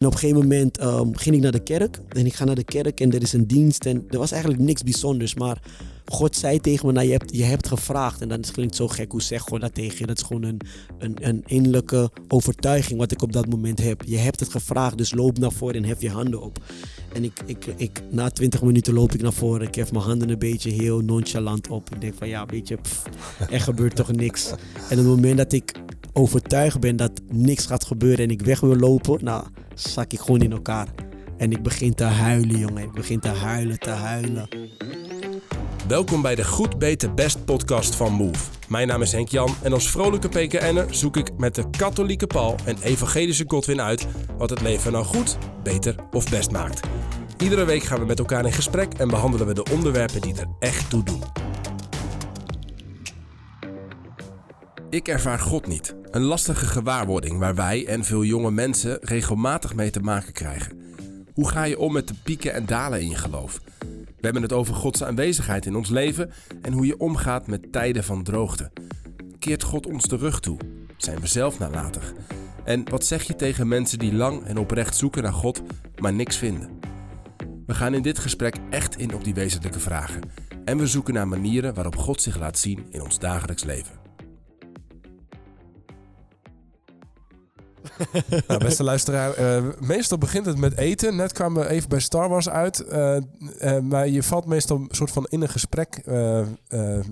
En op een gegeven moment ehm, ging ik naar de kerk. En ik ga naar de kerk en er is een dienst. En er was eigenlijk niks bijzonders. Maar God zei tegen me, nou, je, hebt, je hebt gevraagd. En dan klinkt zo gek, hoe zeg God dat tegen je? Dat is gewoon een, een, een innerlijke overtuiging wat ik op dat moment heb. Je hebt het gevraagd, dus loop naar voren en hef je handen op. En ik, ik, ik, na 20 minuten loop ik naar voren. Ik hef mijn handen een beetje heel nonchalant op. Ik denk van, ja, weet je, er gebeurt toch niks. En op het moment dat ik overtuigd ben dat niks gaat gebeuren en ik weg wil lopen, nou, zak ik gewoon in elkaar. En ik begin te huilen, jongen. Ik begin te huilen, te huilen. Welkom bij de Goed Beter Best podcast van Move. Mijn naam is Henk Jan en als vrolijke PKN'er zoek ik met de katholieke Paul en evangelische Godwin uit wat het leven nou goed, beter of best maakt. Iedere week gaan we met elkaar in gesprek en behandelen we de onderwerpen die er echt toe doen. Ik ervaar God niet. Een lastige gewaarwording waar wij en veel jonge mensen regelmatig mee te maken krijgen. Hoe ga je om met de pieken en dalen in je geloof? We hebben het over Gods aanwezigheid in ons leven en hoe je omgaat met tijden van droogte. Keert God ons de rug toe? Zijn we zelf nalatig? En wat zeg je tegen mensen die lang en oprecht zoeken naar God, maar niks vinden? We gaan in dit gesprek echt in op die wezenlijke vragen. En we zoeken naar manieren waarop God zich laat zien in ons dagelijks leven. Nou, beste luisteraar, eh, meestal begint het met eten. Net kwamen we even bij Star Wars uit. eh, eh, maar je valt meestal een soort van in een gesprek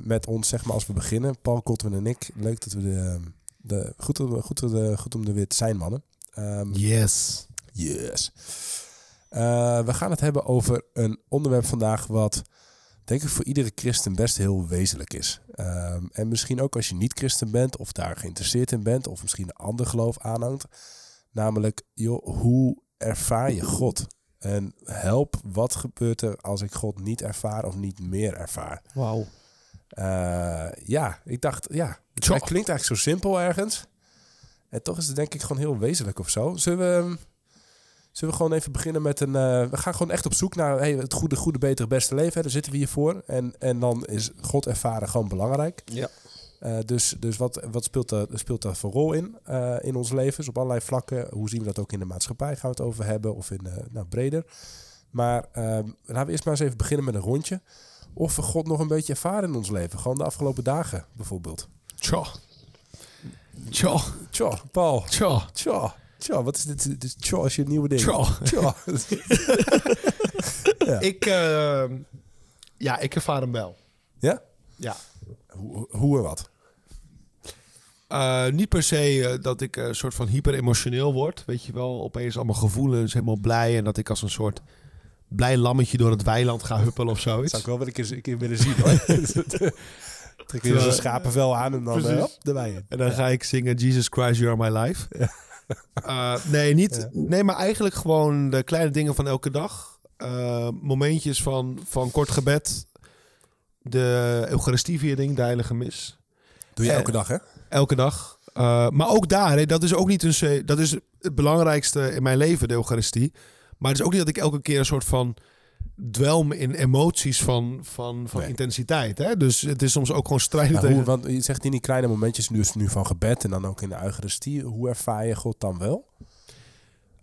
met ons, zeg maar, als we beginnen. Paul, Kotwin en ik. Leuk dat we de, de goed, om- goed, goed om weer te zijn, mannen. Ehm, Yes. Yes. We gaan het hebben over een onderwerp vandaag wat denk ik voor iedere christen best heel wezenlijk is. Ehm, en misschien ook als je niet christen bent of daar geïnteresseerd in bent of misschien een ander geloof aanhangt. Namelijk, joh, hoe ervaar je God? En help, wat gebeurt er als ik God niet ervaar of niet meer ervaar? Wauw. Eh, ja, ik dacht, ja, het klinkt eigenlijk zo simpel ergens. En toch is het denk ik gewoon heel wezenlijk of zo. Zullen we, ehm, zullen we gewoon even beginnen met een... eh, we gaan gewoon echt op zoek naar hey, het goede, goede, betere, beste leven. Hè. Daar zitten we hier voor. En, en dan is God ervaren gewoon belangrijk. Ja. Eh, dus dus wat, wat speelt, er, speelt daar voor rol in, eh, in ons leven? Dus op allerlei vlakken. Hoe zien we dat ook in de maatschappij? Gaan we het over hebben? Of in, nou, breder? Maar ehm, laten we eerst maar eens even beginnen met een rondje. Of we God nog een beetje ervaren in ons leven. Gewoon de afgelopen dagen bijvoorbeeld. Tja. Tja. Tja, Paul. Tja. Tja. Tja, wat is dit? dit tja als je een nieuwe ding. Tja. Tja. Ik, eh, ja, ik ervaar hem wel. Ja? Ja. Hoe, hoe en wat? Eh, niet per se eh, dat ik een soort van hyper emotioneel word. Weet je wel, opeens allemaal gevoelens, helemaal blij. En dat ik als een soort blij lammetje door het weiland ga huppelen of zoiets. Zou ik wel wel een keer, een keer willen zien hoor. Trek je dus een schapenvel aan en dan Precies. eh, hop, de wei in. En dan ga ik zingen Jesus Christ, You Are My Life. Eh, nee, niet, nee, maar eigenlijk gewoon de kleine dingen van elke dag. Eh, momentjes van, van kort gebed. De Eucharistieviering, de Heilige Mis. Doe je Eh, elke dag hè? Elke dag. Maar ook daar, hè, dat is ook niet een. Dat is het belangrijkste in mijn leven, de Eucharistie. Maar het is ook niet dat ik elke keer een soort van dwelm in emoties van, van, van Nee. intensiteit. Hè? Dus het is soms ook gewoon strijden tegen. hoe, want je zegt in die kleine momentjes dus nu van gebed en dan ook in de Eucharistie. Hoe ervaar je God dan wel?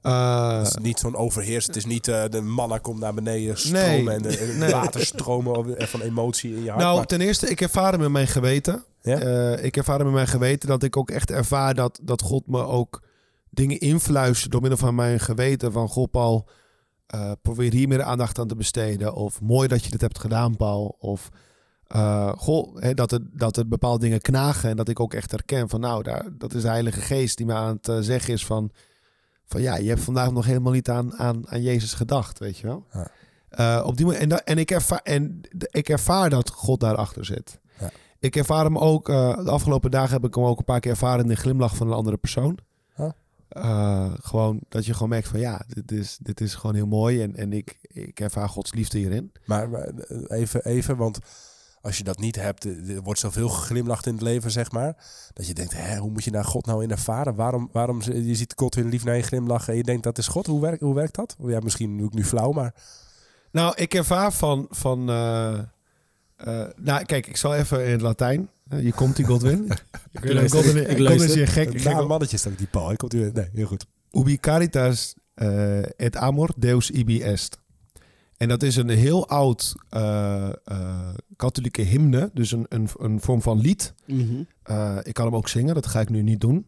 Eh, Het is niet zo'n overheerst. Het is niet eh, de manna komt naar beneden stromen Nee. en de, Nee. waterstromen over- van emotie in je hart. nou, maar- ten eerste, ik ervaar hem in mijn geweten. Ja? Eh, ik ervaar hem in mijn geweten dat ik ook echt ervaar dat, dat God me ook dingen influistert door middel van mijn geweten. Van God, Paul, eh, probeer hier meer aandacht aan te besteden. Of mooi dat je dit hebt gedaan, Paul. Of eh, goh, hè, dat, er, dat er bepaalde dingen knagen. En dat ik ook echt herken van nou, daar, dat is de Heilige Geest die me aan het eh, zeggen is van... Van ja, je hebt vandaag nog helemaal niet aan, aan, aan Jezus gedacht, weet je wel. Ja. Op die manier, en, en, ik ervaar, en ik ervaar dat God daarachter zit. Ja. Ik ervaar hem ook, de afgelopen dagen heb ik hem ook een paar keer ervaren in de glimlach van een andere persoon. Eh, gewoon dat je gewoon merkt van ja, dit is, dit is gewoon heel mooi en, en ik, ik ervaar Gods liefde hierin. Maar maar, eh, even, even, want als je dat niet hebt, eh, er wordt zoveel geglimlacht in het leven, zeg maar. Dat je denkt, hè, hoe moet je naar God nou in ervaren? Waarom, waarom je ziet God weer lief naar je glimlachen en je denkt dat is God? Hoe werkt, hoe werkt dat? Ja, misschien doe ik nu flauw, maar Nou, ik ervaar van, van nou kijk, ik zal even in het Latijn. Eh, je komt die Godwin. ik luister, Godwin, ik Godwin is luister. hier gek. op. mannetje staat die Paul. Hij komt weer. Nee, heel goed. Ubi caritas eh, et amor deus ibi est. En dat is een heel oud eh, eh, katholieke hymne, dus een, een, een vorm van lied. Mhm. Eh, ik kan hem ook zingen, dat ga ik nu niet doen.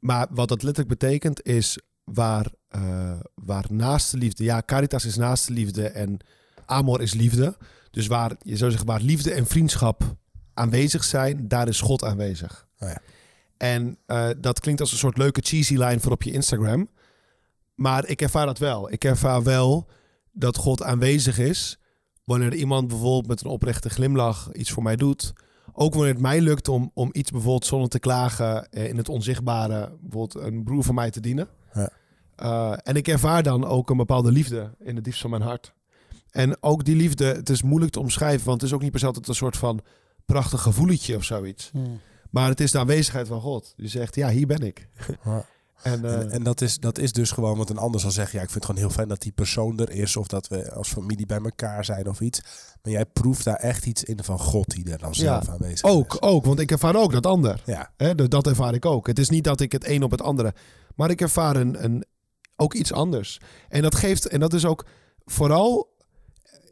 Maar wat dat letterlijk betekent is waar, eh waar naaste liefde, ja, caritas is naaste liefde en amor is liefde. Dus waar, je zou zeggen, waar liefde en vriendschap aanwezig zijn, daar is God aanwezig. Oh ja. En eh, dat klinkt als een soort leuke cheesy line voor op je Instagram. Maar ik ervaar dat wel. Ik ervaar wel dat God aanwezig is wanneer iemand bijvoorbeeld met een oprechte glimlach iets voor mij doet. Ook wanneer het mij lukt om, om iets bijvoorbeeld zonder te klagen eh, in het onzichtbare, bijvoorbeeld een broer van mij te dienen. Ja. Eh, en ik ervaar dan ook een bepaalde liefde in het diepst van mijn hart. En ook die liefde, het is moeilijk te omschrijven, want het is ook niet per se altijd een soort van prachtig gevoeletje of zoiets. Maar het is de aanwezigheid van God. Die zegt, ja, hier ben ik. Ja. En, eh, En, en dat, is, dat is dus gewoon wat een ander zal zeggen. Ja, ik vind het gewoon heel fijn dat die persoon er is. Of dat we als familie bij elkaar zijn of iets. Maar jij proeft daar echt iets in van God die er dan zelf Ja, aanwezig ook, is. ook, want ik ervaar ook dat ander. Ja, dat ervaar ik ook. Het is niet dat ik het een op het andere. Maar ik ervaar een, een, ook iets anders. En dat geeft, en dat is ook vooral.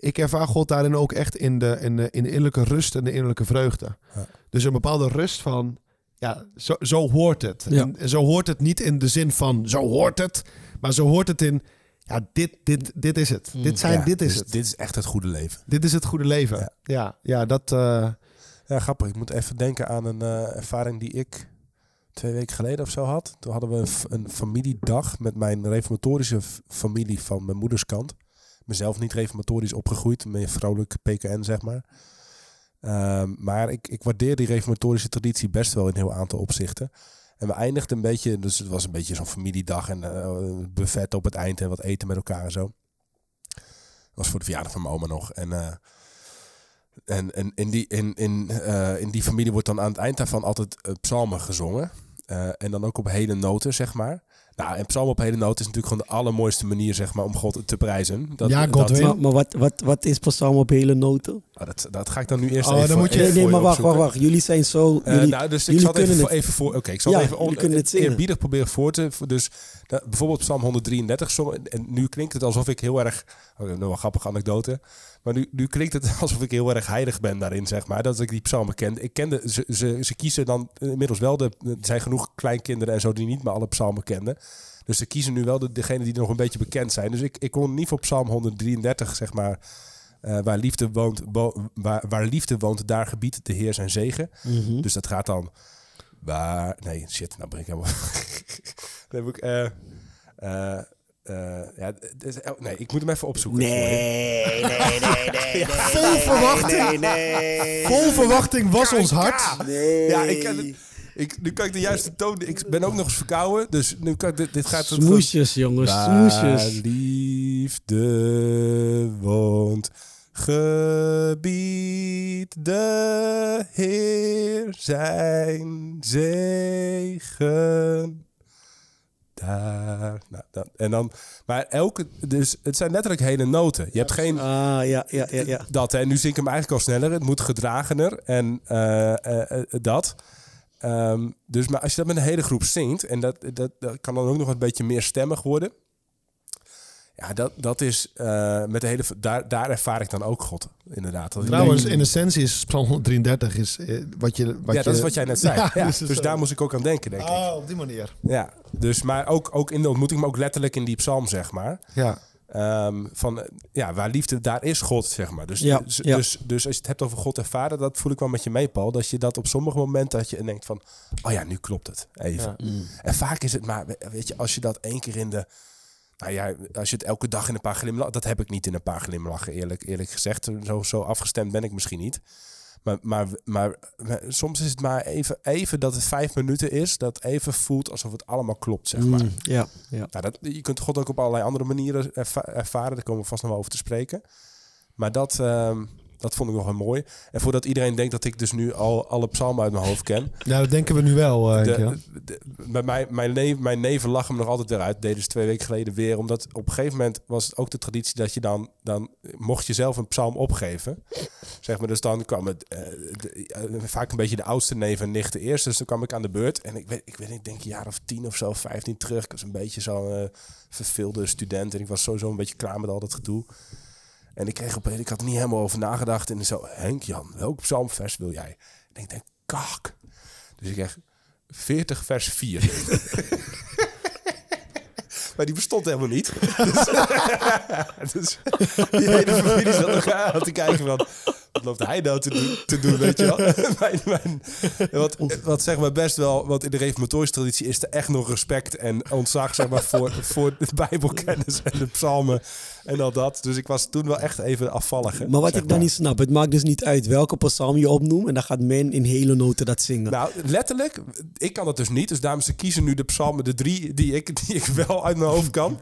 Ik ervaar God daarin ook echt in de, in de, in de innerlijke rust en de innerlijke vreugde. Ja. Dus een bepaalde rust van. Ja, zo, zo hoort het. Ja. En zo hoort het niet in de zin van zo hoort het. Maar zo hoort het in. Ja, dit, dit, dit is het. Mm. Dit, zijn, Ja, dit is dus het. Dit is echt het goede leven. Dit is het goede leven. Ja. Ja, ja, dat. eh, Ja, grappig. Ik moet even denken aan een eh, ervaring die ik twee weken geleden of zo had. Toen hadden we een, een familiedag met mijn reformatorische familie van mijn moeders kant. Mezelf niet reformatorisch opgegroeid, meer vrolijk PKN zeg maar. Ehm, maar ik, ik waardeer die reformatorische traditie best wel in een heel aantal opzichten. En we eindigden een beetje, dus het was een beetje zo'n familiedag en een buffet op het eind en wat eten met elkaar en zo. Dat was voor de verjaardag van mijn oma nog. En eh, en, en in, die, in, in, eh, in die familie wordt dan aan het eind daarvan altijd psalmen gezongen. En dan ook op hele noten, zeg maar. Nou, en psalmen op hele noten is natuurlijk gewoon de allermooiste manier, zeg maar, om God te prijzen. Dat, Ja, dat, Godwin. Maar, maar wat, wat, wat is psalm op hele noten? Ah, dat, dat ga ik dan nu eerst Oh, even dan moet je- even Nee, nee, voor maar je wacht, wacht, opzoeken. wacht. Jullie zijn zo... Eh, jullie, nou, dus ik zal het even, kunnen voor, even voor. Oké, ik zal Ja, het even on, het eerbiedig proberen voor te. Dus dat- bijvoorbeeld Psalm 133. zo- En nu klinkt het alsof ik heel erg. Oh, nou, wel een grappige anekdote. Maar nu, nu klinkt het alsof ik heel erg heilig ben daarin, zeg maar. Dat ik die psalmen ken. Ik kende, ze, ze, ze kiezen dan inmiddels wel. De, er zijn genoeg kleinkinderen en zo die niet meer alle psalmen kenden. Dus ze kiezen nu wel de, degene die nog een beetje bekend zijn. Dus ik, ik kon niet voor Psalm 133, zeg maar. eh, waar, liefde woont, wo- waar, waar liefde woont, daar gebiedt de Heer zijn zegen. Mhm. Dus dat gaat dan waar. Nee, shit, nou ben ik helemaal. dan heb ik. eh eh eh, ja, oh, nee, ik moet hem even opzoeken. Nee, nee, nee, nee, nee. Vol verwachting. nee. Vol verwachting was ons hart. Nee. Ja, ik ken het. Ik, nu kan ik de juiste toon. Ik ben ook nog eens verkouden, dus nu kan ik dit, dit gaat. Smoesjes, jongens, smoesjes. liefde woont, gebied de Heer zijn zegen. Daar. Nou, en dan, maar elke, dus het zijn letterlijk hele noten. Je hebt geen. Ah, ja, ja, ja, ja. Dat, hè. Nu zing ik hem eigenlijk al sneller. Het moet gedragener en eh, eh, eh, dat. Ehm, dus maar als je dat met een hele groep zingt... en dat, dat, dat kan dan ook nog een beetje meer stemmig worden... ja, dat, dat is eh, met de hele... daar, daar ervaar ik dan ook God, inderdaad. Dat ik Trouwens, denk- in essentie is Psalm 133 is, eh, wat je... Wat ja, je, dat is wat jij net zei. Ja, Ja, dus dus daar moest ik ook aan denken, denk ik. Oh, op die manier. Ja, dus, maar ook, ook in de ontmoeting, maar ook letterlijk in die psalm, zeg maar. Ja. Ehm, van eh, ja, waar liefde, daar is God, zeg maar. Dus, Ja, dus, ja. Dus, dus als je het hebt over God ervaren, dat voel ik wel met je mee, Paul. Dat je dat op sommige momenten dat je denkt van, oh ja, nu klopt het. Even. Ja. Mm. En vaak is het maar, weet je, als je dat één keer in de, nou ja, als je het elke dag in een paar glimlachen, dat heb ik niet in een paar glimlachen, eerlijk, eerlijk gezegd. Zo, zo afgestemd ben ik misschien niet. Maar, maar, maar, maar soms is het maar even, even dat het vijf minuten is, dat even voelt alsof het allemaal klopt, zeg maar. Mm, ja, ja. Nou, dat, je kunt God ook op allerlei andere manieren erva- ervaren. Daar komen we vast nog wel over te spreken. Maar dat, ehm, dat vond ik nog wel mooi. En voordat iedereen denkt dat ik dus nu al alle psalmen uit mijn hoofd ken. Ja, dat denken we nu wel. Uh, de, de, bij mij, mijn, neef, mijn neven lachen me nog altijd eruit. Deden ze twee weken geleden weer. Omdat op een gegeven moment was het ook de traditie dat je dan, dan mocht je zelf een psalm opgeven. Zeg maar, dus dan kwam het uh, vaak een beetje de oudste neven en nichten eerst. Dus dan kwam ik aan de beurt. En ik weet, ik weet ik denk een jaar of tien of zo, vijftien terug. Ik was een beetje zo'n verveelde student. En ik was sowieso een beetje klaar met al dat gedoe. En ik kreeg opeens, ik had er niet helemaal over nagedacht. En zo, Henk Jan, welk psalmvers wil jij? En ik denk, kak. Dus ik kreeg 40 vers 4. maar die bestond helemaal niet. dus, dus die hele familie zat te kijken van... Wat loopt hij nou te doen, te doen weet je wel? mijn, mijn, wat, wat zeg maar best wel... Want in de reformatorische traditie is er echt nog respect en ontzag zeg maar, voor, voor de bijbelkennis en de psalmen en al dat. Dus ik was toen wel echt even afvallig. maar wat ik dan niet snap, het maakt dus niet uit welke psalm je opnoemt en dan gaat men in hele noten dat zingen. Nou, letterlijk, ik kan dat dus niet. Dus daarom ze kiezen nu de psalmen, de drie die ik, die ik wel uit mijn hoofd kan.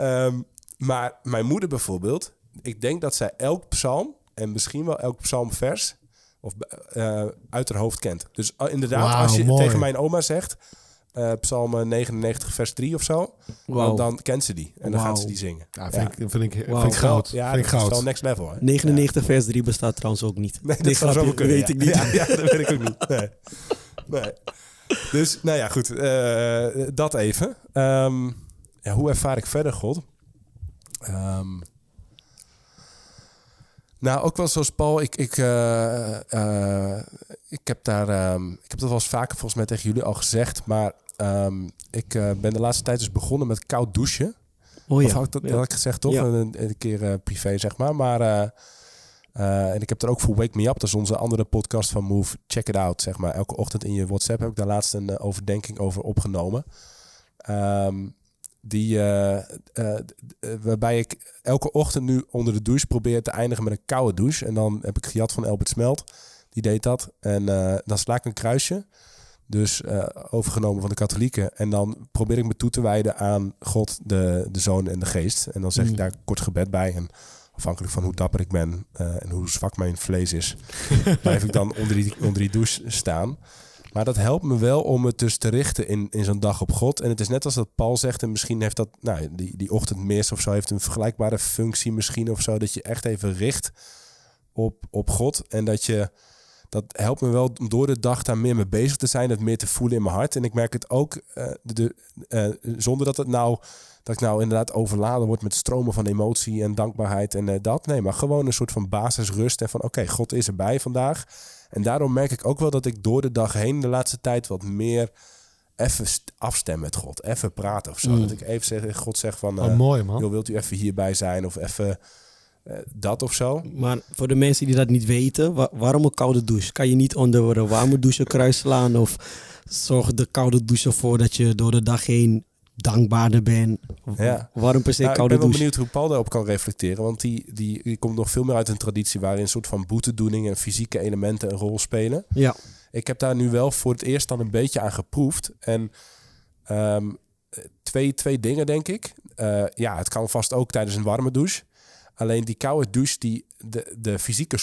Um, maar mijn moeder bijvoorbeeld, ik denk dat zij elk psalm en misschien wel elk psalmvers of, uh, uit haar hoofd kent. Dus uh, inderdaad, wow, als je mooi. tegen mijn oma zegt, uh, psalm 99 vers 3 of zo, wow. dan, dan, kent ze die. En dan wow. gaat ze die zingen. Ja, vind, ja. Ik, vind, ik, wow. vind ik goud. Ja, vind ik goud. is wel next level. Hè? 99 vers 3 bestaat trouwens ook niet. Nee, dat zou zo kunnen. weet ik niet. Ja, dat weet ik ook niet. Nee. nee. Dus, nou ja, goed. dat even. Um, ja, hoe ervaar ik verder God? Um, nou, ook wel zoals Paul. Ik, ik, uh, uh, ik heb daar. Um, ik heb dat wel eens vaker volgens mij tegen jullie al gezegd. Maar um, ik uh, ben de laatste tijd dus begonnen met koud douchen. Oh ja. Of had ik dat, ja. had ik gezegd toch? Ja. Een, een, keer privé, zeg maar. Maar. en ik heb er ook voor Wake Me Up, dat is onze andere podcast van Move. Check it out, zeg maar. Elke ochtend in je WhatsApp heb ik daar laatst een overdenking over opgenomen. Um, die, uh, uh, waarbij ik elke ochtend nu onder de douche probeer te eindigen met een koude douche. En dan heb ik gejat van Elbert Smelt. Die deed dat. En uh, dan sla ik een kruisje. Dus overgenomen van de katholieken. En dan probeer ik me toe te wijden aan God, de, de Zoon en de Geest. En dan zeg mm. ik daar kort gebed bij. En afhankelijk van hoe dapper ik ben en hoe zwak mijn vlees is, blijf ik dan onder die, onder die douche staan. Maar dat helpt me wel om het dus te richten in, in zo'n dag op God. En het is net als dat Paul zegt, en misschien heeft dat, nou, die, die ochtendmis of zo, heeft een vergelijkbare functie misschien of zo, dat je echt even richt op, op God. En dat je, dat helpt me wel om door de dag daar meer mee bezig te zijn, het meer te voelen in mijn hart. En ik merk het ook, uh, de, uh, zonder dat het nou, dat ik nou inderdaad overladen word met stromen van emotie en dankbaarheid en uh, dat. Nee, maar gewoon een soort van basisrust en van oké, God is erbij vandaag. En daarom merk ik ook wel dat ik door de dag heen de laatste tijd wat meer even afstem met God. Even praten of zo. Mm. Dat ik even zeg, God zeg van... Oh, uh, mooi man. Joh, wilt u even hierbij zijn of even... Uh, dat of zo. Maar voor de mensen die dat niet weten, wa waarom een koude douche? Kan je niet onder een warme douche kruis slaan? Of zorg de koude douche ervoor dat je door de dag heen dankbaarder ben. Ja. Waarom per se nou, koude Ik ben wel benieuwd hoe Paul daarop kan reflecteren. Want die, die, die komt nog veel meer uit een traditie... waarin een soort van boetedoening en fysieke elementen een rol spelen. Ja. Ik heb daar nu wel voor het eerst dan een beetje aan geproefd. En um, twee, twee dingen, denk ik. Uh, ja, het kan vast ook tijdens een warme douche. Alleen die koude douche, die, de, de fysieke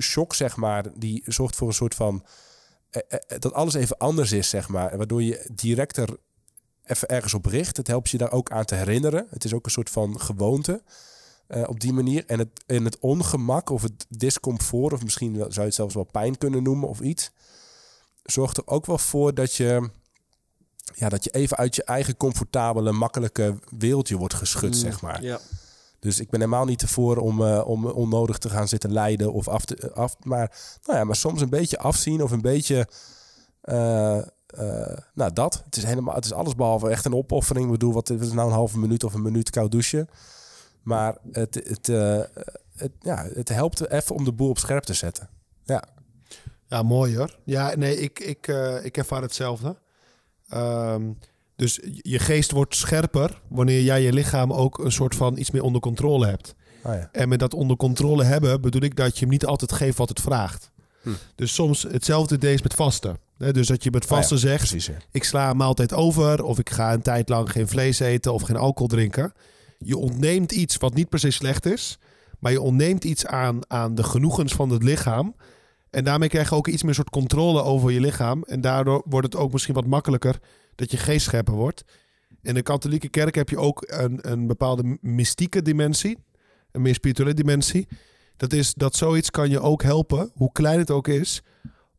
shock, zeg maar... die zorgt voor een soort van... Eh, eh, dat alles even anders is, zeg maar. Waardoor je directer even ergens op richt. Het helpt je daar ook aan te herinneren. Het is ook een soort van gewoonte uh, op die manier. En het, en het ongemak of het discomfort, of misschien zou je het zelfs wel pijn kunnen noemen of iets, zorgt er ook wel voor dat je, ja, dat je even uit je eigen comfortabele, makkelijke wereldje wordt geschud, mm, zeg maar. Ja. Dus ik ben helemaal niet ervoor om, uh, om onnodig te gaan zitten lijden of af te af. Maar, nou ja, maar soms een beetje afzien of een beetje. Uh, uh, nou, dat. Het is helemaal, het is alles behalve echt een opoffering. Ik bedoel, wat is nou een halve minuut of een minuut koud douchen? Maar het, het, uh, het, ja, het helpt even om de boel op scherp te zetten. Ja, ja mooi hoor. Ja, nee, ik, ik, uh, ik ervaar hetzelfde. Um, dus je geest wordt scherper wanneer jij je lichaam ook een soort van iets meer onder controle hebt. Oh ja. En met dat onder controle hebben bedoel ik dat je hem niet altijd geeft wat het vraagt. Hm. Dus soms hetzelfde deed met vasten. Dus dat je met ah ja, zegt, precies, ja. ik sla een maaltijd over of ik ga een tijd lang geen vlees eten of geen alcohol drinken. Je ontneemt iets wat niet per se slecht is, Maar je ontneemt iets aan, aan de genoegens van het lichaam. En daarmee krijg je ook iets meer soort controle over je lichaam. En daardoor wordt het ook misschien wat makkelijker dat je geest scherper wordt. In de katholieke kerk heb je ook een, een bepaalde mystieke dimensie. Een meer spirituele dimensie. Dat is dat zoiets kan je ook helpen, hoe klein het ook is,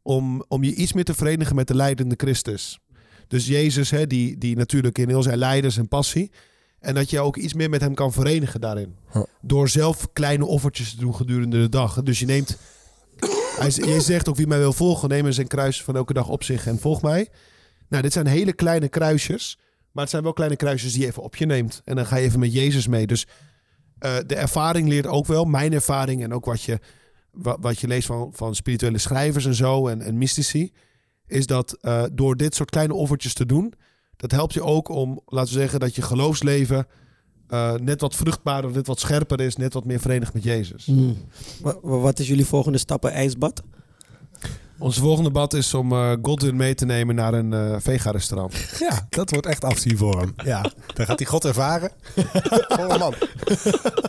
om, om je iets meer te verenigen met de leidende Christus. Dus Jezus, hè, die, die natuurlijk in heel zijn lijden en passie. En dat je ook iets meer met hem kan verenigen daarin. Door zelf kleine offertjes te doen gedurende de dag. Dus je neemt. Hij, zegt ook wie mij wil volgen, neem zijn kruis van elke dag op zich en volg mij. Nou, dit zijn hele kleine kruisjes. Maar het zijn wel kleine kruisjes die je even op je neemt. En dan ga je even met Jezus mee. Dus eh, de ervaring leert ook wel. Mijn ervaring en ook wat je, wat, wat je leest van, van spirituele schrijvers en zo. En, en mystici. Is dat eh, door dit soort kleine offertjes te doen. Dat helpt je ook om, laten we zeggen, dat je geloofsleven eh, net wat vruchtbaarder, net wat scherper is, net wat meer verenigd met Jezus. Mm. Wa- Wat is jullie volgende stappen? IJsbad? Ons volgende bad is om eh, Godwin mee te nemen naar een eh vega-restaurant. Ja, dat wordt echt afzien voor hem. Ja, dan gaat hij God ervaren. Volle man.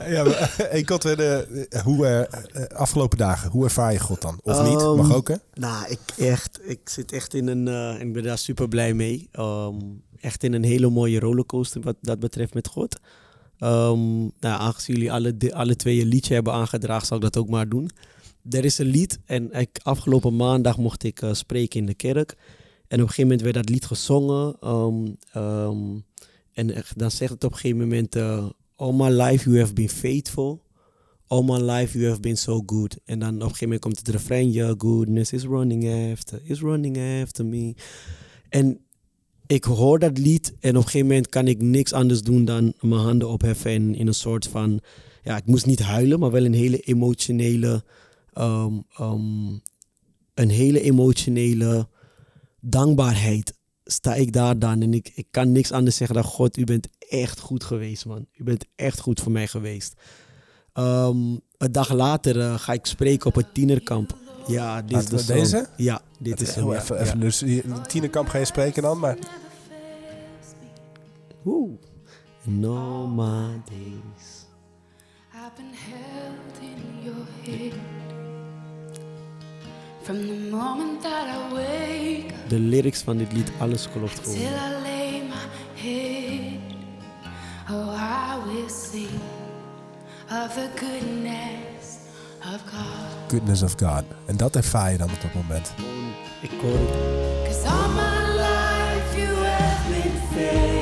Ja, maar, hey, Godwin, eh, hoe, eh, eh, afgelopen dagen, hoe ervaar je God dan? Of niet? Ehm, Mag ook, hè? Nou, ik, echt, ik zit echt in een. en ik ben daar super blij mee. Ehm, echt in een hele mooie rollercoaster wat dat betreft met God. Ehm, nou, aangezien jullie alle, alle twee een liedje hebben aangedragen, zal ik dat ook maar doen. Er is een lied en ik, afgelopen maandag mocht ik eh, spreken in de kerk. En op een gegeven moment werd dat lied gezongen. ehm, ehm, en dan zegt het op een gegeven moment... eh, All my life you have been faithful. All my life you have been so good. En dan op een gegeven moment komt het refrein. Your goodness is running after, is running after me. En ik hoor dat lied en op een gegeven moment kan ik niks anders doen dan mijn handen opheffen en in een soort van... Ja, ik moest niet huilen, maar wel een hele emotionele... ehm, ehm, een hele emotionele dankbaarheid sta ik daar dan. En ik, ik kan niks anders zeggen dan God, u bent echt goed geweest, man. U bent echt goed voor mij geweest. Ehm, een dag later eh, ga ik spreken op het tienerkamp. Ja, dit is Laten deze? Ja, dit is hem. Heel ja. even, Ja. even dus tienerkamp ga je spreken dan, maar all my days. I've been held in your hand from the moment that I wake up De lyrics van dit lied, alles klopt till gewoon. I lay my head. Oh, I will sing of the goodness of God. goodness of God. En dat ervaar je dan op dat moment. Ik hoor het. Cause all my life you have been faithful.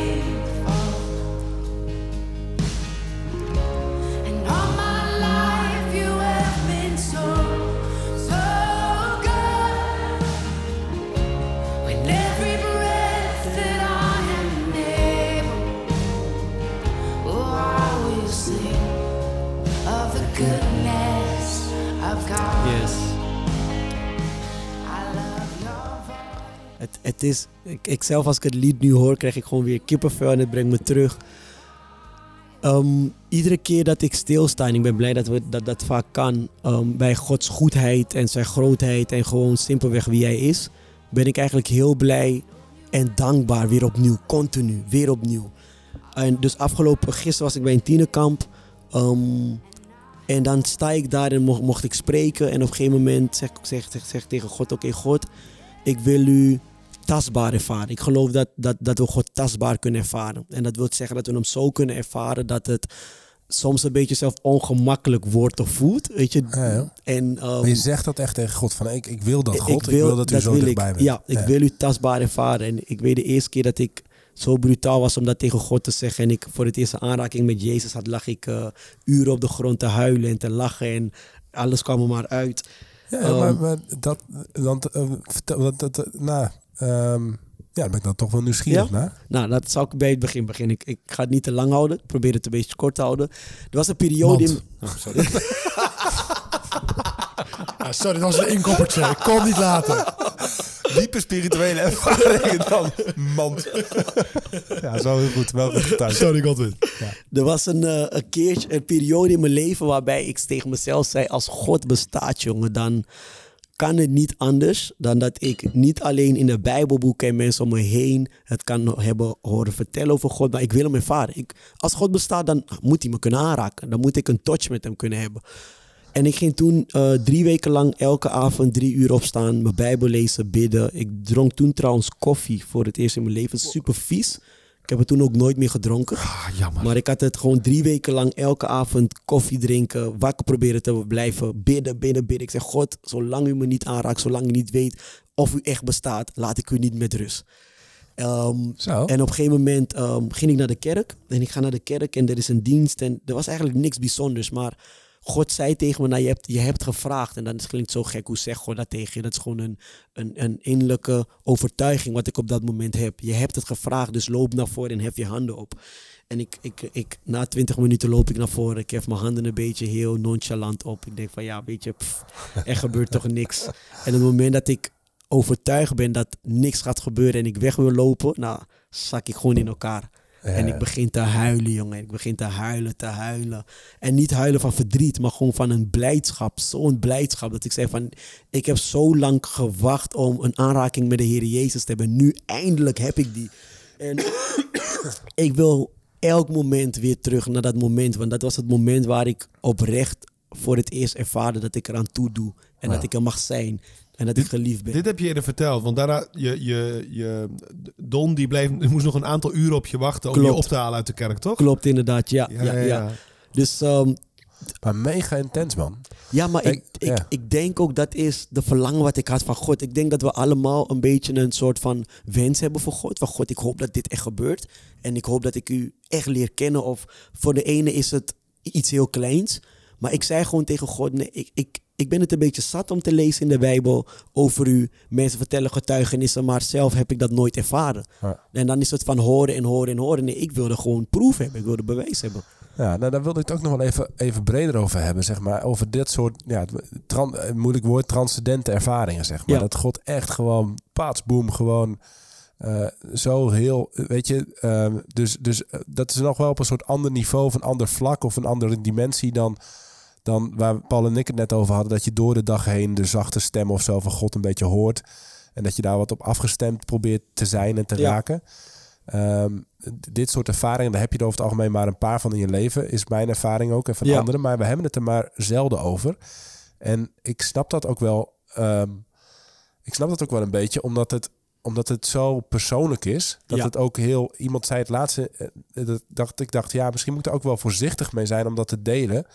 Het, het is, ik, zelf als ik het lied nu hoor, krijg ik gewoon weer kippenvel en het brengt me terug. Ehm, iedere keer dat ik stilsta, en ik ben blij dat we, dat, dat vaak kan, ehm, bij Gods goedheid en zijn grootheid en gewoon simpelweg wie hij is, ben ik eigenlijk heel blij en dankbaar weer opnieuw, continu, weer opnieuw. En dus afgelopen, gisteren was ik bij een tienerkamp. ehm, en dan sta ik daar en mocht, ik spreken. En op een gegeven moment zeg ik zeg, zeg, zeg tegen God, oké God, ik wil u tastbaar ervaren. Ik geloof dat, dat, dat we God tastbaar kunnen ervaren. En dat wil zeggen dat we hem zo kunnen ervaren dat het soms een beetje zelf ongemakkelijk wordt of voelt. Weet je? Ja, ja. En, ehm, Maar je zegt dat echt tegen God van ik, ik wil dat ik God, ik wil, dat u zo wil dichtbij bent. Ja, ik wil u tastbaar ervaren. En ik weet de eerste keer dat ik zo brutaal was om dat tegen God te zeggen. En ik voor het eerste aanraking met Jezus had, lag ik eh, uren op de grond te huilen en te lachen. En alles kwam er maar uit. Ja, maar, Ehm, maar dat, want, eh, vertel, dat, dat, eh, nou, ehm, ja, dan ben ik dan toch wel nieuwsgierig Ja? naar. Nou, dat zal ik bij het begin beginnen. Ik, ik ga het niet te lang houden. Ik probeer het een beetje kort te houden. Er was een periode in... Mand. Ja, sorry, dat was een inkoppertje. Ik kon niet laten. Diepe spirituele ervaringen dan. Mand. ja, zo heel goed. Wel goed getuigd. Sorry, Godwin. Er was een, eh, een keertje, een periode in mijn leven waarbij ik tegen mezelf zei: Als God bestaat, jongen, dan kan het niet anders dan dat ik niet alleen in de Bijbelboeken en mensen om me heen het kan hebben horen vertellen over God, maar ik wil hem ervaren. Ik, als God bestaat, dan moet hij me kunnen aanraken. Dan moet ik een touch met hem kunnen hebben. En ik ging toen eh, drie weken lang elke avond drie uur opstaan, mijn Bijbel lezen, bidden. Ik dronk toen trouwens koffie voor het eerst in mijn leven. Super vies. Heb het toen ook nooit meer gedronken. Ah, jammer. Maar ik had het gewoon drie weken lang elke avond koffie drinken, wakker proberen te blijven, bidden, bidden, bidden. Ik zeg, God, zolang u me niet aanraakt, zolang u niet weet of u echt bestaat, laat ik u niet met rust. Ehm, en op een gegeven moment ehm, ging ik naar de kerk. En ik ga naar de kerk en er is een dienst. En er was eigenlijk niks bijzonders. Maar God zei tegen me, nou, je, hebt, je hebt gevraagd. En dan klinkt zo gek, hoe zegt God dat tegen je? Dat is gewoon een, een, een innerlijke overtuiging wat ik op dat moment heb. Je hebt het gevraagd, dus loop naar voren en hef je handen op. En ik, ik, ik, na twintig minuten loop ik naar voren. Ik hef mijn handen een beetje heel nonchalant op. Ik denk van ja, weet je, er gebeurt toch niks. En op het moment dat ik overtuigd ben dat niks gaat gebeuren en ik weg wil lopen, nou, zak ik gewoon in elkaar. En ik begin te huilen, jongen. Ik begin te huilen, te huilen. En niet huilen van verdriet, maar gewoon van een blijdschap. Zo'n blijdschap dat ik zei van... Ik heb zo lang gewacht om een aanraking met de Heer Jezus te hebben. Nu eindelijk heb ik die. En ik wil elk moment weer terug naar dat moment. Want dat was het moment waar ik oprecht voor het eerst ervaarde dat ik eraan toe doe. En dat ik er mag zijn. En dat ik geliefd ben. Dit heb je eerder verteld, want daarna, je, je, je, Don die bleef, die moest nog een aantal uren op je wachten om je op te halen uit de kerk, toch? Klopt inderdaad, ja. ja, ja, Dus ehm, Maar mega intens, man. Ja, maar ik, Ik- ik denk ook dat is de verlangen wat ik had van God. Ik denk dat we allemaal een beetje een soort van wens hebben voor God. Van God, ik hoop dat dit echt gebeurt. En ik hoop dat ik u echt leer kennen. Of voor de ene is het iets heel kleins. Maar ik zei gewoon tegen God, nee, ik, ik, ik ben het een beetje zat om te lezen in de Bijbel over u. Mensen vertellen getuigenissen, maar zelf heb ik dat nooit ervaren. Ja. En dan is het van horen en horen en horen. Nee, ik wilde gewoon proef hebben. Ik wilde bewijs hebben. Ja, nou, daar wilde ik het ook nog wel even, even breder over hebben, zeg maar. Over dit soort, ja, tran, eh, moeilijk woord, transcendente ervaringen, zeg maar. Ja. Dat God echt gewoon, paatsboom, gewoon eh, zo heel, weet je. eh, dus dus eh, dat is nog wel op een soort ander niveau of een ander vlak of een andere dimensie dan, dan waar Paul en ik het net over hadden. Dat je door de dag heen de zachte stem of zo van God een beetje hoort. En dat je daar wat op afgestemd probeert te zijn en te Ja. raken. Ehm, dit soort ervaringen, daar heb je er over het algemeen maar een paar van in je leven. Is mijn ervaring ook en van Ja. anderen. Maar we hebben het er maar zelden over. En ik snap dat ook wel. ehm, ik snap dat ook wel een beetje, omdat het, omdat het zo persoonlijk is. Dat Ja. het ook heel. Iemand zei het laatste. eh, dat dacht, ik dacht, ja, misschien moet ik er ook wel voorzichtig mee zijn om dat te delen.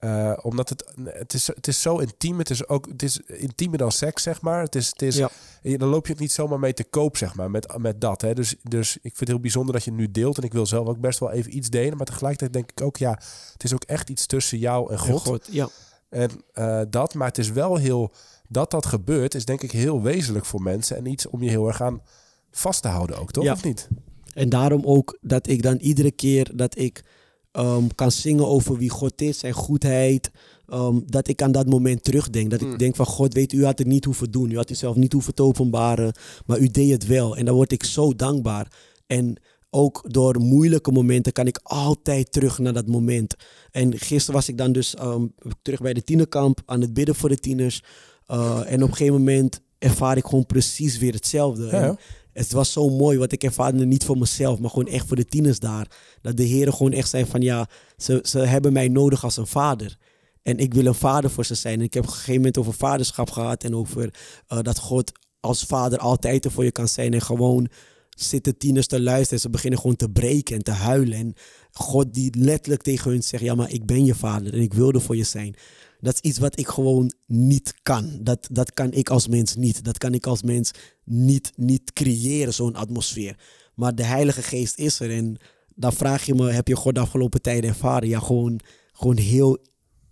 Eh, omdat het, het, is, het is zo intiem. Het is ook het is intiemer dan seks, zeg maar. Het is, het is, Ja. en Dan loop je het niet zomaar mee te koop, zeg maar, met, met dat. Hè. Dus, dus ik vind het heel bijzonder dat je nu deelt. En ik wil zelf ook best wel even iets delen. Maar tegelijkertijd denk ik ook, ja, het is ook echt iets tussen jou en God. God, ja. En eh, dat, maar het is wel heel... Dat dat gebeurt, is denk ik heel wezenlijk voor mensen. En iets om je heel erg aan vast te houden ook, toch? Ja. Of niet? En daarom ook dat ik dan iedere keer dat ik ehm, kan zingen over wie God is, zijn goedheid, ehm, dat ik aan dat moment terugdenk. Dat Mm. ik denk van God, weet u, had het niet hoeven doen. U had uzelf niet hoeven te openbaren, maar u deed het wel. En dan word ik zo dankbaar. En ook door moeilijke momenten kan ik altijd terug naar dat moment. En gisteren was ik dan dus ehm, terug bij de tienerkamp aan het bidden voor de tieners. Uh, en op een gegeven moment ervaar ik gewoon precies weer hetzelfde. Ja, En ja. Het was zo mooi, want ik ervaarde niet voor mezelf, maar gewoon echt voor de tieners daar. Dat de heren gewoon echt zei van ja, ze, ze hebben mij nodig als een vader. En ik wil een vader voor ze zijn. En ik heb op een gegeven moment over vaderschap gehad en over eh, dat God als vader altijd er voor je kan zijn. En gewoon zitten tieners te luisteren en ze beginnen gewoon te breken en te huilen. En God die letterlijk tegen hun zegt, ja maar ik ben je vader en ik wil er voor je zijn. Dat is iets wat ik gewoon niet kan. Dat, dat kan ik als mens niet. Dat kan ik als mens niet, niet creëren, zo'n atmosfeer. Maar de Heilige Geest is er. En dan vraag je me, heb je God de afgelopen tijden ervaren? Ja, gewoon, gewoon heel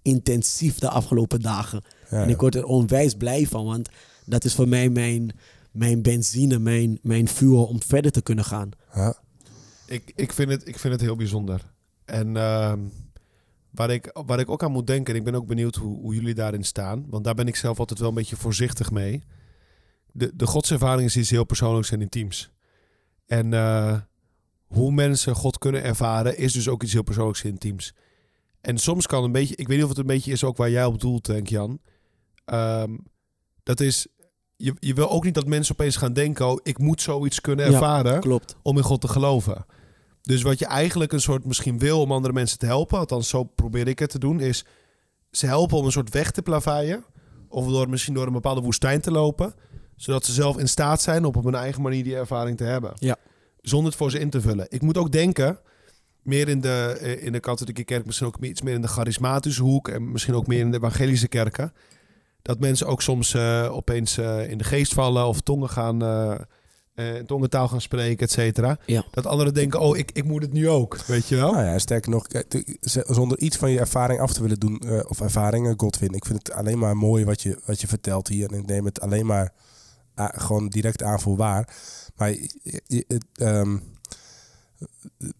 intensief de afgelopen dagen. Ja, En ik word er onwijs blij van, want dat is voor mij mijn, mijn benzine, mijn, mijn vuur om verder te kunnen gaan. Ja. Ik, ik, vind het, ik vind het heel bijzonder. En ehm, waar, ik, waar ik ook aan moet denken, en ik ben ook benieuwd hoe, hoe jullie daarin staan, want daar ben ik zelf altijd wel een beetje voorzichtig mee. De, de godservaring is iets heel persoonlijks en intiems. En eh, hoe mensen God kunnen ervaren, is dus ook iets heel persoonlijks en intiems. En soms kan een beetje, ik weet niet of het een beetje is ook waar jij op doelt, denk Jan. Ehm, Dat is, je, je wil ook niet dat mensen opeens gaan denken, oh, ik moet zoiets kunnen Ja. ervaren Klopt. om in God te geloven. Dus wat je eigenlijk een soort misschien wil om andere mensen te helpen, althans zo probeer ik het te doen, is ze helpen om een soort weg te plaveien. Of door misschien door een bepaalde woestijn te lopen. Zodat ze zelf in staat zijn om op hun eigen manier die ervaring te hebben. Ja. Zonder het voor ze in te vullen. Ik moet ook denken, meer in de, eh, in de katholieke kerk, misschien ook iets meer in de charismatische hoek. En misschien ook meer in de evangelische kerken. Dat mensen ook soms eh, opeens eh, in de geest vallen of tongen gaan, eh, in tongentaal gaan spreken, et cetera. Ja. Dat anderen denken, oh, ik, ik moet het nu ook, weet je wel? Nou ja, sterker nog, zonder iets van je ervaring af te willen doen, eh, of ervaringen, Godwin. Ik vind het alleen maar mooi wat je, wat je vertelt hier. En ik neem het alleen maar gewoon direct aan voor waar. Maar je- je- het, ehm,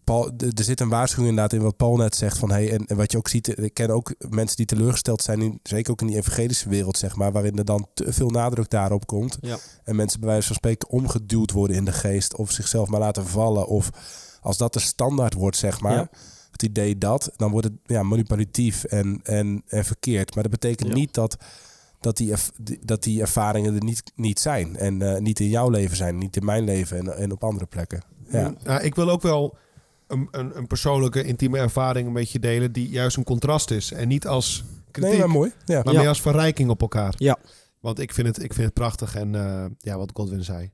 Paul, er zit een waarschuwing inderdaad in wat Paul net zegt. Van, hey, en, en wat je ook ziet, ik ken ook mensen die teleurgesteld zijn, in, zeker ook in die evangelische wereld, zeg maar, waarin er dan te veel nadruk daarop komt. Ja. En mensen bij wijze van spreken omgeduwd worden in de geest, of zichzelf maar laten vallen. Of als dat de standaard wordt, zeg maar. Ja. Het idee dat, dan wordt het ja, manipulatief en, en, en verkeerd. Maar dat betekent Ja. niet dat, dat, die- dat die ervaringen er niet, niet zijn. En eh, niet in jouw leven zijn, niet in mijn leven en, en op andere plekken. Ja. Nou, ik wil ook wel een, een, een persoonlijke, intieme ervaring een beetje delen... die juist een contrast is. En niet als kritiek, Nee, maar mooi. Ja. maar Ja. meer als verrijking op elkaar. Ja. Want ik vind het, ik vind het prachtig en eh, ja, wat Godwin zei.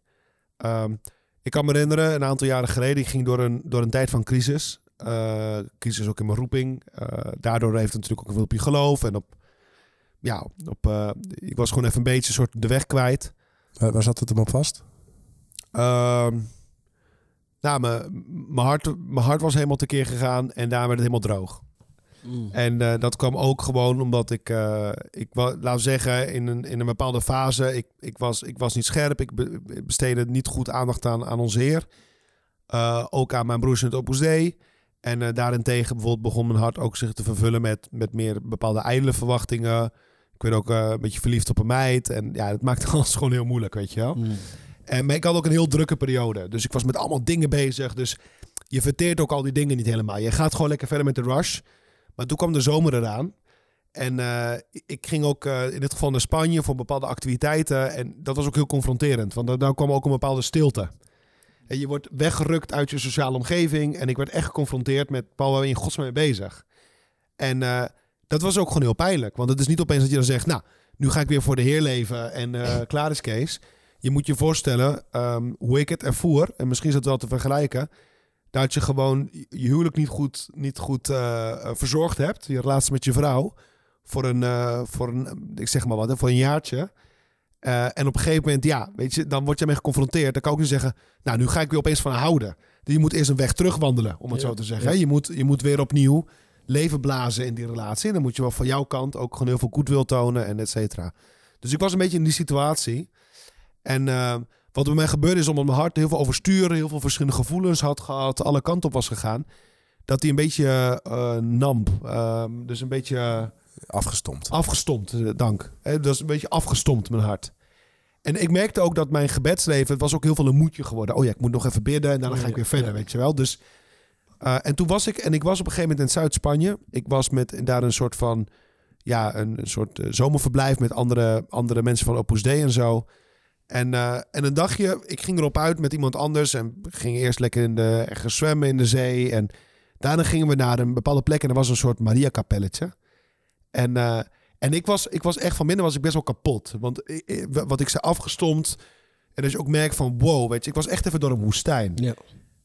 Ehm, ik kan me herinneren, een aantal jaren geleden, ik ging door een, door een tijd van crisis. Eh, crisis ook in mijn roeping. Eh, daardoor heeft het natuurlijk ook veel op je geloof. En op, ja, op, eh, ik was gewoon even een beetje een soort de weg kwijt. Waar, waar zat het hem op vast? Ehm, nou, mijn hart, mijn hart was helemaal tekeer gegaan en daar werd het helemaal droog. Mm. En eh, dat kwam ook gewoon omdat ik, eh, ik laat zeggen, in een, in een bepaalde fase, ik, ik, was, ik was niet scherp, ik be- besteedde niet goed aandacht aan, aan ons Heer. Eh, ook aan mijn broers in het Opus Dei. En daarentegen bijvoorbeeld begon mijn hart ook zich te vervullen met, met meer bepaalde ijdele verwachtingen. Ik werd ook een beetje verliefd op een meid. En ja, dat maakte alles gewoon heel moeilijk, weet je wel. Mm. En, maar ik had ook een heel drukke periode. Dus ik was met allemaal dingen bezig. Dus je verteert ook al die dingen niet helemaal. Je gaat gewoon lekker verder met de rush. Maar toen kwam de zomer eraan. En eh, ik ging ook eh, in dit geval naar Spanje voor bepaalde activiteiten. En dat was ook heel confronterend. Want daar- kwam ook een bepaalde stilte. En je wordt weggerukt uit je sociale omgeving. En ik werd echt geconfronteerd met... Paul, waar ben je in godsnaam mee bezig? En eh, dat was ook gewoon heel pijnlijk. Want het is niet opeens dat je dan zegt... Nou, nu ga ik weer voor de Heer leven en eh, klaar is Kees. Je moet je voorstellen ehm, hoe ik het ervoer. En misschien is dat wel te vergelijken. Dat je gewoon je huwelijk niet goed, niet goed eh, eh, verzorgd hebt. Je relatie met je vrouw. Voor een, eh, voor een ik zeg maar wat, voor een jaartje. En op een gegeven moment, ja, weet je, dan word je mee geconfronteerd. Dan kan ik ook niet zeggen, nou, nu ga ik weer opeens van houden. Je moet eerst een weg terugwandelen, om het Ja, zo te zeggen. ja. Je, moet, je moet weer opnieuw leven blazen in die relatie. En dan moet je wel van jouw kant ook gewoon heel veel goedwil tonen en et cetera. Dus ik was een beetje in die situatie. En eh, wat bij mij gebeurde is, omdat mijn hart heel veel oversturen, heel veel verschillende gevoelens had gehad, alle kanten op was gegaan, dat hij een beetje eh namp. Ehm, dus een beetje Afgestompt. afgestompt, eh, dank. Hè, dat is een beetje afgestompt, mijn hart. En ik merkte ook dat mijn gebedsleven, het was ook heel veel een moedje geworden. Oh ja, ik moet nog even bidden en daarna ga ik weer verder, weet je wel. Dus, eh, en toen was ik, en ik was op een gegeven moment in Zuid-Spanje. Ik was met daar een soort van, ja, een, een soort zomerverblijf met andere, andere mensen van Opus Dei en zo. En, eh, en een dagje, ik ging erop uit met iemand anders en we gingen eerst lekker in de, ergens zwemmen in de zee. En daarna gingen we naar een bepaalde plek en er was een soort Maria-kapelletje. En, eh, en ik, was, ik was echt van binnen was ik best wel kapot. Want ik- wat ik zei, afgestompt. En als je ook merkt van wow, weet je, ik was echt even door een woestijn. Ja.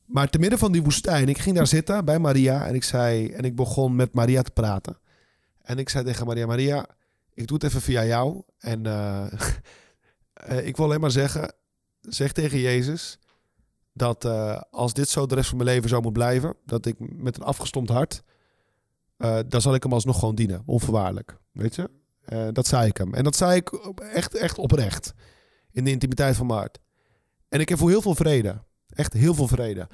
Maar te midden van die woestijn, ik ging daar zitten bij Maria en ik zei en ik begon met Maria te praten. En ik zei tegen Maria, Maria, ik doe het even via jou. En eh, eh, ik wil alleen maar zeggen, zeg tegen Jezus dat eh, als dit zo de rest van mijn leven zo moet blijven, dat ik met een afgestompt hart, eh, dan zal ik hem alsnog gewoon dienen, onvoorwaardelijk. Weet je? Dat zei ik hem. En dat zei ik echt, echt oprecht. In de intimiteit van mijn hart. En ik heb voor heel veel vrede. Echt heel veel vrede.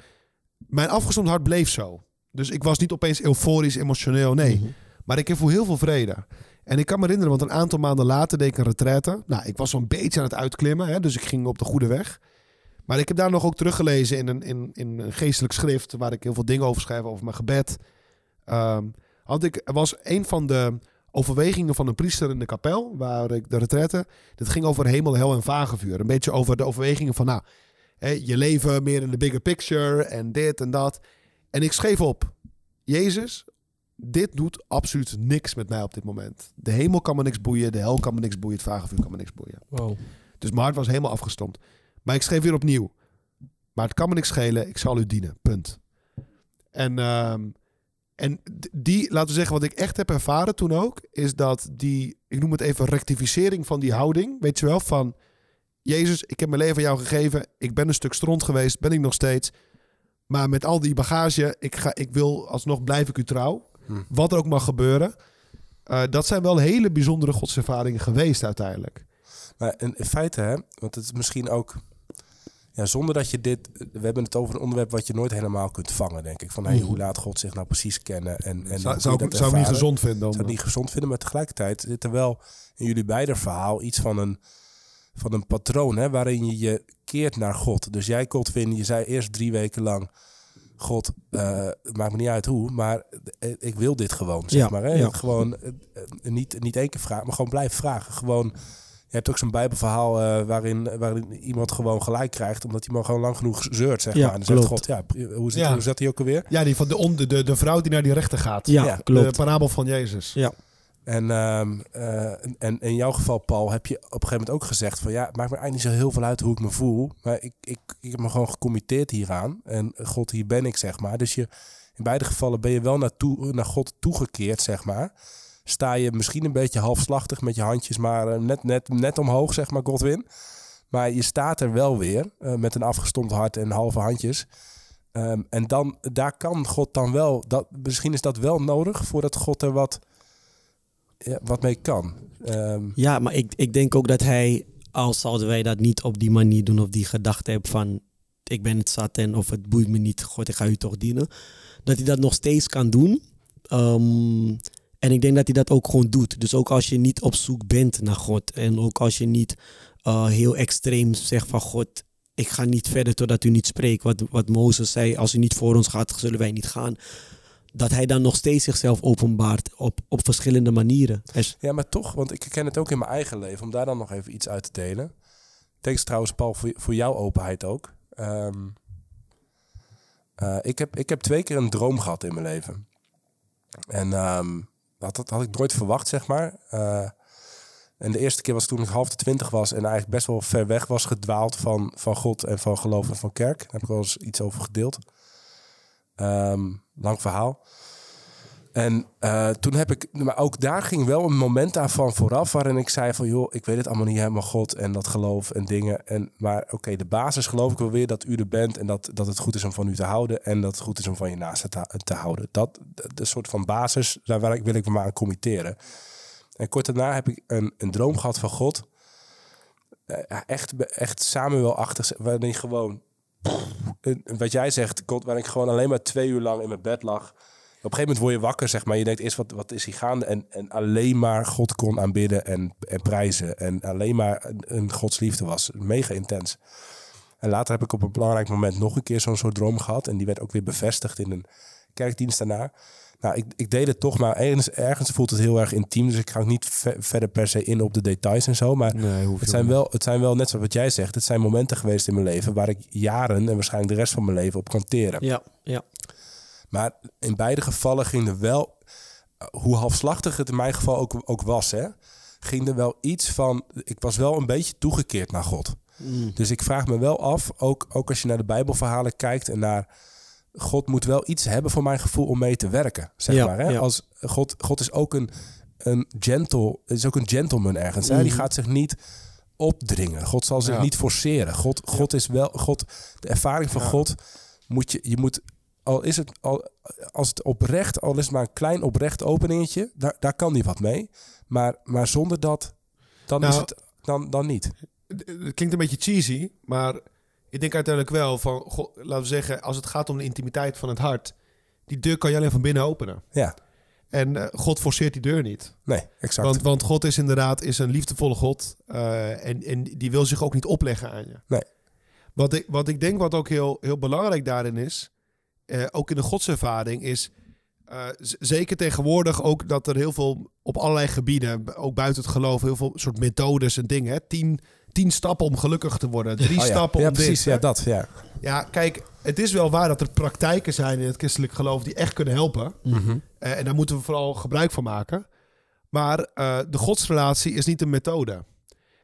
Mijn afgestomd hart bleef zo. Dus ik was niet opeens euforisch, emotioneel. Nee. Mhm. Maar ik heb voor heel veel vrede. En ik kan me herinneren, want een aantal maanden later deed ik een retraite. Nou, ik was zo'n beetje aan het uitklimmen, hè, dus ik ging op de goede weg. Maar ik heb daar nog ook teruggelezen in een, in, in een geestelijk schrift... waar ik heel veel dingen over schrijf over mijn gebed. Ehm, had ik, was een van de overwegingen van een priester in de kapel, waar ik de retraite. Dat ging over hemel, hel en vagevuur. Een beetje over de overwegingen van, nou, je leven meer in de bigger picture en dit en dat. En ik schreef op, Jezus, dit doet absoluut niks met mij op dit moment. De hemel kan me niks boeien, de hel kan me niks boeien, het vagevuur kan me niks boeien. Wow. Dus mijn hart was helemaal afgestompt. Maar ik schreef weer opnieuw. Maar het kan me niks schelen, ik zal u dienen. Punt. En, ehm, en die, laten we zeggen, wat ik echt heb ervaren toen ook, is dat die, ik noem het even rectificering van die houding. Weet je wel, van Jezus, ik heb mijn leven aan jou gegeven. Ik ben een stuk stront geweest, ben ik nog steeds. Maar met al die bagage, ik, ga, ik wil alsnog blijf ik u trouw. Hm. Wat er ook mag gebeuren. Eh, dat zijn wel hele bijzondere godservaringen geweest uiteindelijk. Maar in, in feite, hè, want het is misschien ook. Ja, zonder dat je dit. We hebben het over een onderwerp wat je nooit helemaal kunt vangen, denk ik. Van hey, hoe laat God zich nou precies kennen? En, en zou, zou, ik, dat zou ik niet gezond vinden. Ik Dan, zou het niet gezond vinden, maar tegelijkertijd zit er wel in jullie beide verhaal iets van een, van een patroon hè, waarin je je keert naar God. Dus jij, Godwin, je zei eerst drie weken lang: God, eh, het maakt me niet uit hoe, maar eh, ik wil dit gewoon. Zeg Ja, maar, hè? ja. Gewoon eh, niet, niet één keer vragen, maar gewoon blijven vragen. Gewoon. Je hebt ook zo'n bijbelverhaal eh, waarin, waarin iemand gewoon gelijk krijgt, omdat hij maar gewoon lang genoeg zeurt, zeg Ja, maar. En dan zegt klopt. God, ja, hoe zit, Ja. hoe zat hij ook alweer? Ja, die van de, on- de, de, de vrouw die naar die rechter gaat. Ja, Ja, De klopt. parabel van Jezus. Ja. En, ehm, eh, en in jouw geval, Paul, heb je op een gegeven moment ook gezegd van ja, het maakt me eigenlijk niet zo heel veel uit hoe ik me voel. Maar ik, ik, ik heb me gewoon gecommitteerd hieraan. En God, hier ben ik, zeg maar. Dus je, in beide gevallen ben je wel naartoe, naar God toegekeerd, zeg maar. Sta je misschien een beetje halfslachtig met je handjes, maar eh, net, net, net omhoog, zeg maar, Godwin. Maar je staat er wel weer eh, met een afgestompt hart en halve handjes. Ehm, en dan, daar kan God dan wel, dat, misschien is dat wel nodig voordat God er wat, wat mee kan. Ehm, Ja, maar ik, ik denk ook dat hij, al zouden wij dat niet op die manier doen of die gedachte hebben van ik ben het zat en of het boeit me niet, God, ik ga u toch dienen. Dat hij dat nog steeds kan doen. Ehm, en ik denk dat hij dat ook gewoon doet. Dus ook als je niet op zoek bent naar God en ook als je niet eh, heel extreem zegt van God, ik ga niet verder totdat u niet spreekt. Wat, wat Mozes zei, als u niet voor ons gaat, zullen wij niet gaan. Dat hij dan nog steeds zichzelf openbaart op, op verschillende manieren. Er ja, maar toch, want ik herken het ook in mijn eigen leven, om daar dan nog even iets uit te delen. Thanks trouwens, Paul, voor, voor jouw openheid ook. Ehm, eh, ik, heb, ik heb twee keer een droom gehad in mijn leven. En ehm, dat, dat had ik nooit verwacht, zeg maar. Eh, en de eerste keer was toen ik half de twintig was en eigenlijk best wel ver weg was gedwaald van, van God en van geloof en van kerk. Daar heb ik wel eens iets over gedeeld. Ehm, lang verhaal. En eh, toen heb ik, maar ook daar ging wel een moment aan van vooraf waarin ik zei van joh, ik weet het allemaal niet helemaal God en dat geloof en dingen. En, maar oké, de basis geloof ik wel weer dat u er bent en dat, dat het goed is om van u te houden en dat het goed is om van je naaste te, te houden. Dat, de, soort van basis, daar wil ik, wil ik me maar aan committeren. En kort daarna heb ik een, een droom gehad van God. Eh, echt, echt Samuel-achtig, waarin gewoon, wat jij zegt, God, waarin ik gewoon alleen maar twee uur lang in mijn bed lag. Op een gegeven moment word je wakker, zeg maar. Je denkt eerst, wat, wat is hier gaande? En, en alleen maar God kon aanbidden en, en prijzen. En alleen maar een, een Gods liefde was. Mega intens. En later heb ik op een belangrijk moment nog een keer zo'n soort droom gehad. En die werd ook weer bevestigd in een kerkdienst daarna. Nou, ik, ik deed het toch, maar ergens, ergens voelt het heel erg intiem. Dus ik ga ook niet ve- verder per se in op de details en zo. Maar Nee, het zijn, wel, het zijn wel, net zoals wat jij zegt, het zijn momenten geweest in mijn leven waar ik jaren en waarschijnlijk de rest van mijn leven op kan teren. Ja, ja. Maar in beide gevallen ging er wel, eh, hoe halfslachtig het in mijn geval ook, ook was, hè, ging er wel iets van, ik was wel een beetje toegekeerd naar God. Mm. Dus ik vraag me wel af, ook, ook als je naar de Bijbelverhalen kijkt en naar God moet wel iets hebben voor mijn gevoel om mee te werken, zeg Ja, maar. Hè? ja. Als God, God is ook een, een gentle, is ook een gentleman ergens. Hè? Die Mhm. gaat zich niet opdringen. God zal zich Ja. niet forceren. God, God is wel, God, de ervaring van Ja. God moet je, je moet, al is het al, als het oprecht, al is het maar een klein oprecht openingetje, daar, daar kan hij wat mee. Maar, maar zonder dat, dan Nou, is het dan, dan niet. Het klinkt een beetje cheesy, maar ik denk uiteindelijk wel van, laten we zeggen, als het gaat om de intimiteit van het hart, die deur kan je alleen van binnen openen. Ja, En eh, God forceert die deur niet. nee, exact. Want, want God is inderdaad is een liefdevolle God eh, en, en die wil zich ook niet opleggen aan je. Nee. Wat ik, wat ik denk wat ook heel, heel belangrijk daarin is, eh, ook in de godservaring, is zeker tegenwoordig ook dat er heel veel op allerlei gebieden, ook buiten het geloof, heel veel soort methodes en dingen. Hè? Tien, tien stappen om gelukkig te worden. Drie Oh ja. stappen ja, om precies. dit. Ja, dat. Ja. Ja, kijk, het is wel waar dat er praktijken zijn in het christelijk geloof die echt kunnen helpen. Mhm. Eh, en daar moeten we vooral gebruik van maken. Maar eh, de godsrelatie is niet een methode.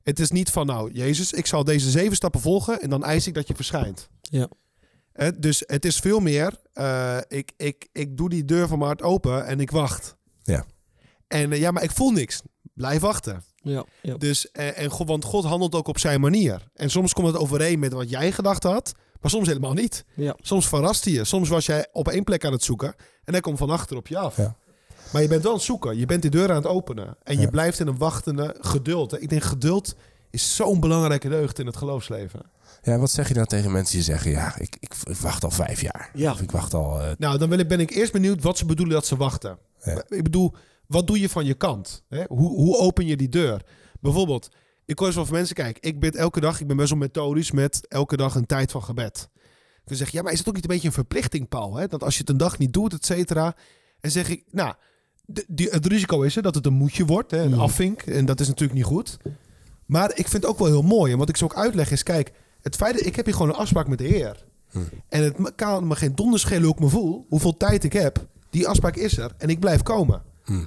Het is niet van, nou, Jezus, ik zal deze zeven stappen volgen en dan eis ik dat je verschijnt. Ja. Eh, dus het is veel meer, ik, ik, ik doe die deur van mijn hart open en ik wacht. Ja. En ja, maar ik voel niks. Blijf wachten. Ja, ja. Dus, eh, en God, want God handelt ook op zijn manier. En soms komt het overeen met wat jij gedacht had, maar soms helemaal niet. Ja. Soms verrast hij je. Soms was jij op één plek aan het zoeken en hij komt van achter op je af. Ja. Maar je bent wel aan het zoeken. Je bent die deur aan het openen. En je blijft in een wachtende geduld. Ik denk geduld is zo'n belangrijke deugd in het geloofsleven. Ja, wat zeg je dan tegen mensen die zeggen... ja, ik, ik, ik wacht al vijf jaar. Ja. Of ik wacht al... eh, Nou, dan wil ik, ben ik eerst benieuwd wat ze bedoelen dat ze wachten. Ja. Ik bedoel, wat doe je van je kant? Hè? Hoe, hoe open je die deur? Bijvoorbeeld, ik hoor eens wel van mensen, kijk, ik bid elke dag, ik ben best wel methodisch met elke dag een tijd van gebed. Dan zeg je, ja, maar is het ook niet een beetje een verplichting, Paul? Hè? Dat als je het een dag niet doet, et cetera. En zeg ik, nou, de, die, het risico is hè, dat het een moedje wordt, hè, een afvink. En dat is natuurlijk niet goed. Maar ik vind het ook wel heel mooi. En wat ik ze ook uitleg is, kijk, het feit dat ik heb hier gewoon een afspraak met de Heer. En het kan me geen donder schelen hoe ik me voel, hoeveel tijd ik heb. Die afspraak is er en ik blijf komen.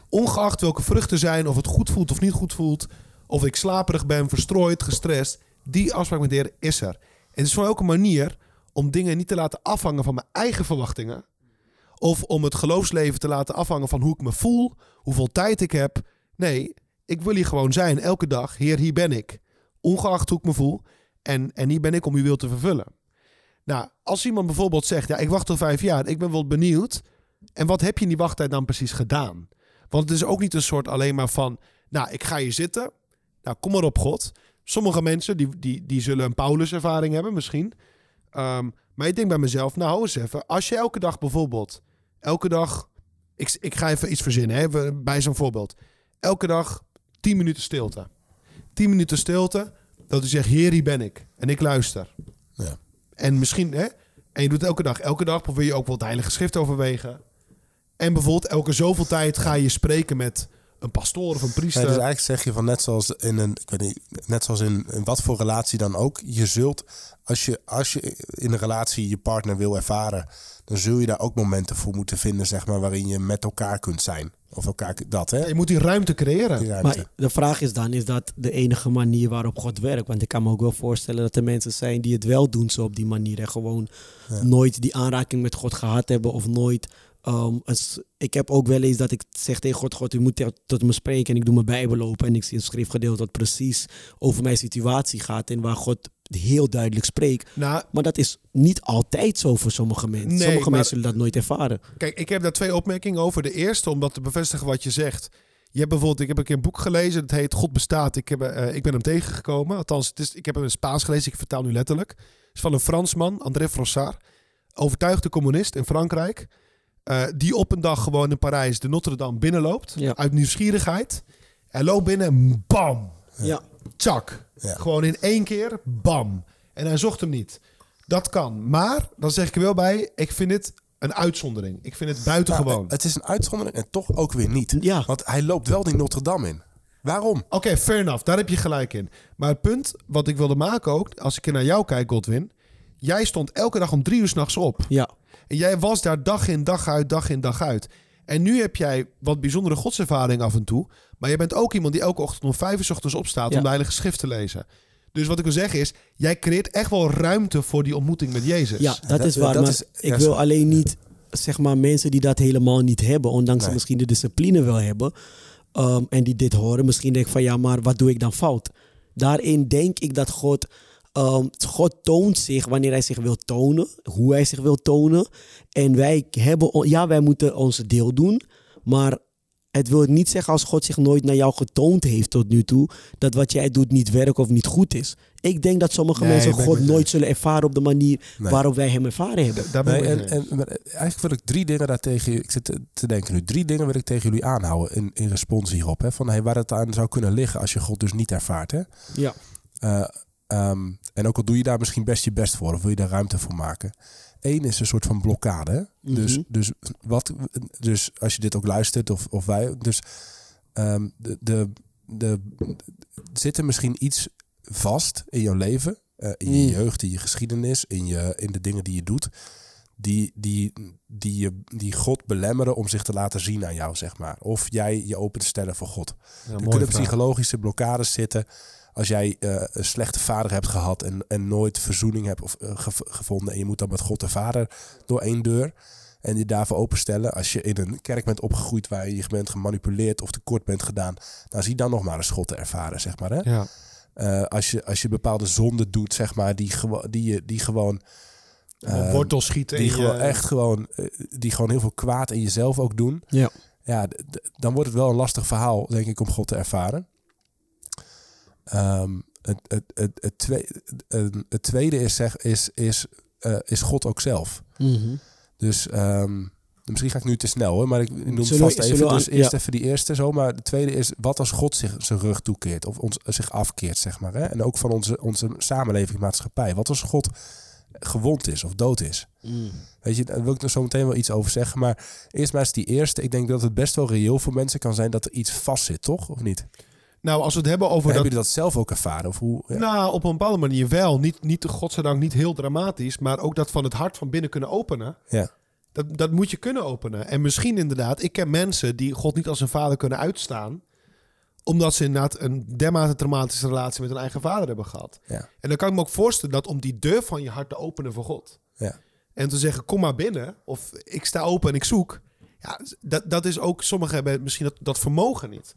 Ongeacht welke vruchten zijn, of het goed voelt of niet goed voelt. Of ik slaperig ben, verstrooid, gestrest. Die afspraak met de Heer is er. En het is voor een manier om dingen niet te laten afhangen van mijn eigen verwachtingen. Of om het geloofsleven te laten afhangen van hoe ik me voel, hoeveel tijd ik heb. Nee, ik wil hier gewoon zijn, elke dag. Heer, hier ben ik. Ongeacht hoe ik me voel. En, en hier ben ik om uw wil te vervullen. Nou, als iemand bijvoorbeeld zegt, ja, ik wacht al vijf jaar, ik ben wel benieuwd. En wat heb je in die wachttijd dan precies gedaan? Want het is ook niet een soort alleen maar van, nou, ik ga hier zitten. Nou, kom maar op, God. Sommige mensen, die, die, die zullen een Paulus-ervaring hebben misschien. Ehm, maar ik denk bij mezelf, nou, hou eens even. Als je elke dag bijvoorbeeld, elke dag, ik, ik ga even iets verzinnen, hè, bij zo'n voorbeeld. Elke dag 10 minuten stilte. 10 minuten stilte, dat u zegt, Heer, hier ben ik. En ik luister. Ja. En misschien, hè, en je doet het elke dag. Elke dag probeer je ook wel het Heilige Schrift overwegen. En bijvoorbeeld elke zoveel tijd ga je spreken met een pastoor of een Ja, priester. dus eigenlijk zeg je van net zoals in een, ik weet niet, net zoals in, in wat voor relatie dan ook. Je zult, als je, als je in een relatie je partner wil ervaren, dan zul je daar ook momenten voor moeten vinden, zeg maar, waarin je met elkaar kunt zijn. Of elkaar, dat hè? Je moet die ruimte creëren. Die ruimte. Maar de vraag is dan, is dat de enige manier waarop God werkt? Want ik kan me ook wel voorstellen dat er mensen zijn die het wel doen zo op die manier. En gewoon Ja. nooit die aanraking met God gehad hebben of nooit... ehm, een s- ik heb ook wel eens dat ik zeg tegen God, God, u moet tot me spreken en ik doe mijn Bijbel open en ik zie een schriftgedeelte dat precies over mijn situatie gaat en waar God heel duidelijk spreekt. Nou, Maar dat is niet altijd zo voor sommige mensen. Nee, sommige maar- mensen zullen dat nooit ervaren. Kijk, ik heb daar twee opmerkingen over. De eerste, om dat te bevestigen wat je zegt. Je hebt bijvoorbeeld, ik heb een keer een boek gelezen, dat heet God bestaat. Ik, heb, eh, ik ben hem tegengekomen. Althans, het is, ik heb hem in Spaans gelezen, ik vertaal nu letterlijk. Het is van een Fransman, André Frossard. Overtuigde communist in Frankrijk. Eh, die op een dag gewoon in Parijs de Notre Dame binnenloopt. Ja. Uit nieuwsgierigheid. Hij loopt binnen en bam, Ja. tjak. Ja. Gewoon in één keer, bam. En hij zocht hem niet. Dat kan. Maar, dan zeg ik er wel bij, ik vind het een uitzondering. Ik vind het buitengewoon. Nou, het is een uitzondering en toch ook weer niet. Ja. Want hij loopt wel die Notre Dame in. Waarom? Oké, fair enough. Daar heb je gelijk in. Maar het punt wat ik wilde maken ook, als ik er naar jou kijk, Godwin. Jij stond elke dag om drie uur s'nachts op. Ja. En jij was daar dag in, dag uit, dag in, dag uit. En nu heb jij wat bijzondere godservaring af en toe. Maar je bent ook iemand die elke ochtend om vijf uur 's ochtends opstaat Ja. om de Heilige Schrift te lezen. Dus wat ik wil zeggen is, jij creëert echt wel ruimte voor die ontmoeting met Jezus. Ja, dat, dat- is waar. dat maar is- ik ja, wil alleen niet, zeg maar, mensen die dat helemaal niet hebben, ondanks ze misschien de discipline wel hebben, ehm, en die dit horen, misschien denk ik van ja, maar wat doe ik dan fout? Daarin denk ik dat God, ehm, God toont zich wanneer hij zich wil tonen, hoe hij zich wil tonen. En wij hebben, ja, wij moeten onze deel doen, maar het wil niet zeggen als God zich nooit naar jou getoond heeft tot nu toe, dat wat jij doet niet werkt of niet goed is. Ik denk dat sommige Nee, mensen God nooit zullen ervaren op de manier Nee. waarop wij hem ervaren hebben. Nee, en, maar eigenlijk wil ik drie dingen daar tegen je- Ik zit te, te denken nu. Drie dingen wil ik tegen jullie aanhouden in, in respons hierop. Hè, van hey, waar het aan zou kunnen liggen als je God dus niet ervaart. Hè? Ja. Eh, ehm, en ook al doe je daar misschien best je best voor, of wil je daar ruimte voor maken. één is een soort van blokkade. Dus, Mhm. dus, wat, dus als je dit ook luistert, of, of wij, dus ehm, de, de, de, zit er misschien iets vast in jouw leven, eh, in je Mm. jeugd, in je geschiedenis, in, je, in de dingen die je doet, die, die, die, je, die God belemmeren om zich te laten zien aan jou, zeg maar. Of jij je open te stellen voor God. Ja, Er kunnen vraag. psychologische blokkades zitten. Als jij eh, een slechte vader hebt gehad en, en nooit verzoening hebt of, eh, gev- gevonden. En je moet dan met God de Vader door één deur. En je daarvoor openstellen. Als je in een kerk bent opgegroeid waar je bent gemanipuleerd of tekort bent gedaan. Nou zie dan nog maar eens God te ervaren, zeg maar. Hè? Ja. Eh, als, je, als je bepaalde zonden doet, zeg maar, die, gewo- die, je- die gewoon... eh, wortel schieten. die je- gewoon echt gewoon, die gewoon heel veel kwaad in jezelf ook doen. Ja. Ja, dan wordt het wel een lastig verhaal, denk ik, om God te ervaren. Ehm, het, het, het, het, twee- het, het tweede is, zeg, is, is, eh, is God ook zelf. Mhm. Dus ehm, misschien ga ik nu te snel hoor, maar ik noem het vast even. Dus eerst ja. even die eerste zo. Maar de tweede is wat als God zich zijn rug toekeert of ons, zich afkeert, zeg maar. Hè? En ook van onze, onze samenleving, maatschappij. Wat als God gewond is of dood is. Mm. Weet je, daar wil ik er zo meteen wel iets over zeggen. Maar eerst maar eens die eerste. Ik denk dat het best wel reëel voor mensen kan zijn dat er iets vastzit, toch? Of niet? Nou, als we het hebben over Hebben dat... jullie dat zelf ook ervaren? Of hoe? Ja. Nou, op een bepaalde manier wel. Niet, niet, godzijdank niet heel dramatisch, maar ook dat van het hart van binnen kunnen openen. Ja. Dat, dat moet je kunnen openen. En misschien inderdaad, ik ken mensen die God niet als hun vader kunnen uitstaan. Omdat ze inderdaad een dermate traumatische relatie met hun eigen vader hebben gehad. Ja. En dan kan ik me ook voorstellen dat om die deur van je hart te openen voor God. Ja. En te zeggen, kom maar binnen. Of ik sta open en ik zoek. Ja, dat, dat is ook, sommigen hebben misschien dat, dat vermogen niet.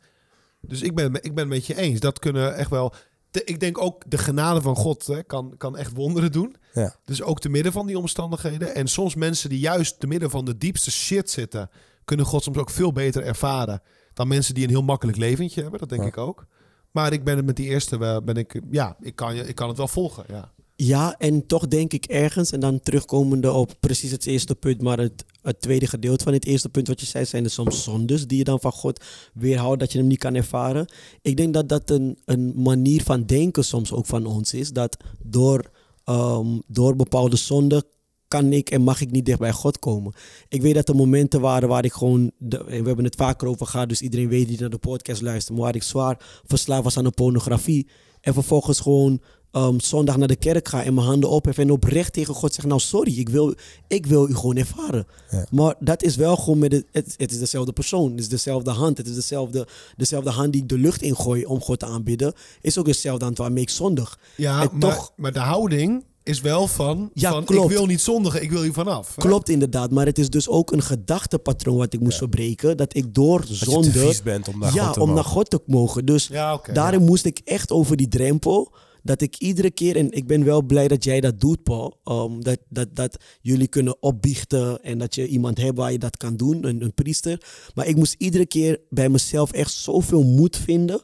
Dus ik ben, ik ben het met je eens. Dat kunnen echt wel... de- ik denk ook de genade van God hè, kan, kan echt wonderen doen. Ja. Dus ook te midden van die omstandigheden. En soms mensen die juist te midden van de diepste shit zitten... kunnen God soms ook veel beter ervaren... dan mensen die een heel makkelijk leventje hebben. Dat denk Ja. ik ook. Maar ik ben het met die eerste... wel- Ben ik, ja, ik kan, je, ik kan het wel volgen. Ja. Ja, en toch denk ik ergens, en dan terugkomende op precies het eerste punt, maar het, het tweede gedeelte van het eerste punt wat je zei, zijn er soms zondes die je dan van God weerhoudt, dat je hem niet kan ervaren. Ik denk dat dat een, een manier van denken soms ook van ons is, dat door, ehm, door bepaalde zonden kan ik en mag ik niet dicht bij God komen. Ik weet dat er momenten waren waar ik gewoon, we hebben het vaker over gehad, dus iedereen weet die naar de podcast luistert, maar waar ik zwaar verslaafd was aan de pornografie. En vervolgens gewoon ehm, zondag naar de kerk ga en mijn handen ophef en oprecht tegen God zeg, nou sorry, ik wil, ik wil u gewoon ervaren. Ja. Maar dat is wel gewoon met het, het, het is dezelfde persoon, het is dezelfde hand, het is dezelfde, dezelfde hand die ik de lucht ingooi om God te aanbidden, is ook dezelfde hand waarmee ik zondig. Ja, En maar, toch- maar de houding is wel van, Ja, van klopt. ik wil niet zondigen, ik wil hier vanaf. hè? Klopt inderdaad, maar het is dus ook een gedachtepatroon wat ik moest verbreken, dat ik door Dat je te zonde, vies bent om naar ja, God te om naar mogen. God te mogen. Dus Ja, oké. Daarin moest ik echt over die drempel. Dat ik iedere keer, en ik ben wel blij dat jij dat doet, Paul. um, dat, dat, dat jullie kunnen opbiechten en dat je iemand hebt waar je dat kan doen, een, een priester. Maar ik moest iedere keer bij mezelf echt zoveel moed vinden.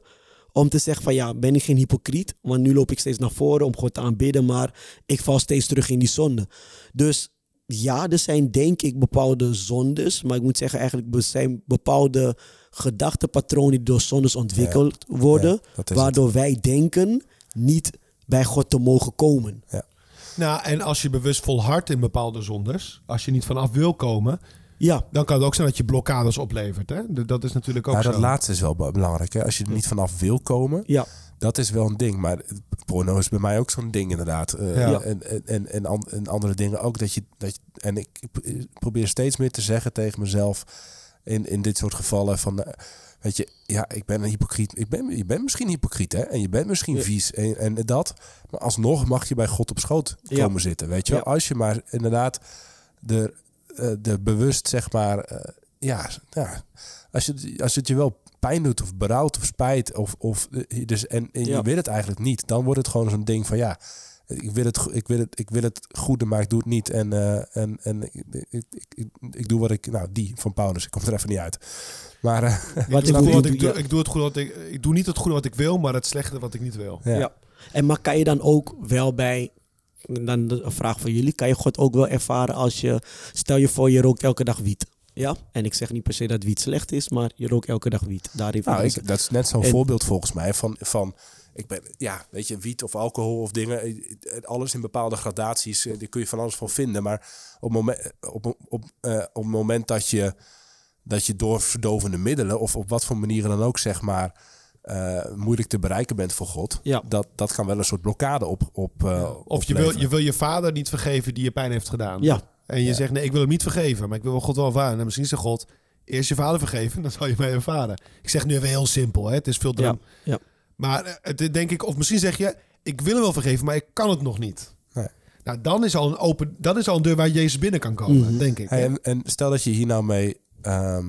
Om te zeggen van ja, ben ik geen hypocriet? Want nu loop ik steeds naar voren om God te aanbidden, maar ik val steeds terug in die zonde. Dus ja, er zijn denk ik bepaalde zondes. Maar ik moet zeggen, eigenlijk er zijn bepaalde gedachtepatronen die door zondes ontwikkeld worden. Ja, het. waardoor wij denken niet bij God te mogen komen. Nou, en als je bewust volhardt in bepaalde zondes, als je niet vanaf wil komen, Ja, dan kan het ook zijn dat je blokkades oplevert. Hè? Dat is natuurlijk ook Ja, zo. dat laatste is wel be- belangrijk. Hè? Als je er niet vanaf wil komen, ja, dat is wel een ding. Maar porno is bij mij ook zo'n ding inderdaad. Eh, Ja. En, en, en, en, an- en andere dingen ook. Dat je, dat je, en ik probeer steeds meer te zeggen tegen mezelf in, in dit soort gevallen van... eh, Weet je, ja, ik ben een hypocriet. Ik ben, je bent misschien hypocriet, hè? En je bent misschien Ja. vies en, en dat. Maar alsnog mag je bij God op schoot Ja. komen zitten, weet je wel? Ja. Als je maar inderdaad de, eh, de bewust, zeg maar... eh, ja, ja, als, je, als het je wel pijn doet of berouwt of spijt... Of, of, eh, dus, en, en je wil het eigenlijk niet... dan wordt het gewoon zo'n ding van ja... Ik wil, het, ik, wil het, ik wil het goede, maar ik doe het niet. En, en, en ik, ik, ik, ik doe wat ik... Nou, die van Paulus. Ik kom er even niet uit. Maar eh, wat ik, ik doe, ik, doe, ja. ik doe het goede wat ik, ik doe niet het goede wat ik wil, maar het slechte wat ik niet wil. ja. Ja. En maar kan je dan ook wel bij, dan een vraag voor jullie, kan je God ook wel ervaren als je, stel je voor je rookt elke dag wiet. Ja, en ik zeg niet per se dat wiet slecht is, maar je rookt elke dag wiet. Daarin Nou, ik, dat is net zo'n En- voorbeeld volgens mij van, van Ik ben, ja, weet je, wiet of alcohol of dingen. eh, Alles in bepaalde gradaties. eh, Daar kun je van alles van vinden. Maar op, moment, op, op, eh, op het moment dat je, dat je door verdovende middelen... of op wat voor manieren dan ook, zeg maar... eh, moeilijk te bereiken bent voor God. Ja. Dat, dat kan wel een soort blokkade op, op eh, Of je wil, je wil je vader niet vergeven die je pijn heeft gedaan. Ja. En je zegt, nee, ik wil hem niet vergeven, maar ik wil wel God wel ervaren. En misschien zegt God, eerst je vader vergeven, dan zal je mij ervaren. Ik zeg nu even heel simpel, hè? het is veel drum. Ja, ja. Maar eh, het denk ik, of misschien zeg je, ik wil hem wel vergeven, maar ik kan het nog niet. Nee. Nou, dan is al een open, dat is al een deur waar Jezus binnen kan komen, Mhm. denk ik. Hey, en, en stel dat je hier nou mee, ehm,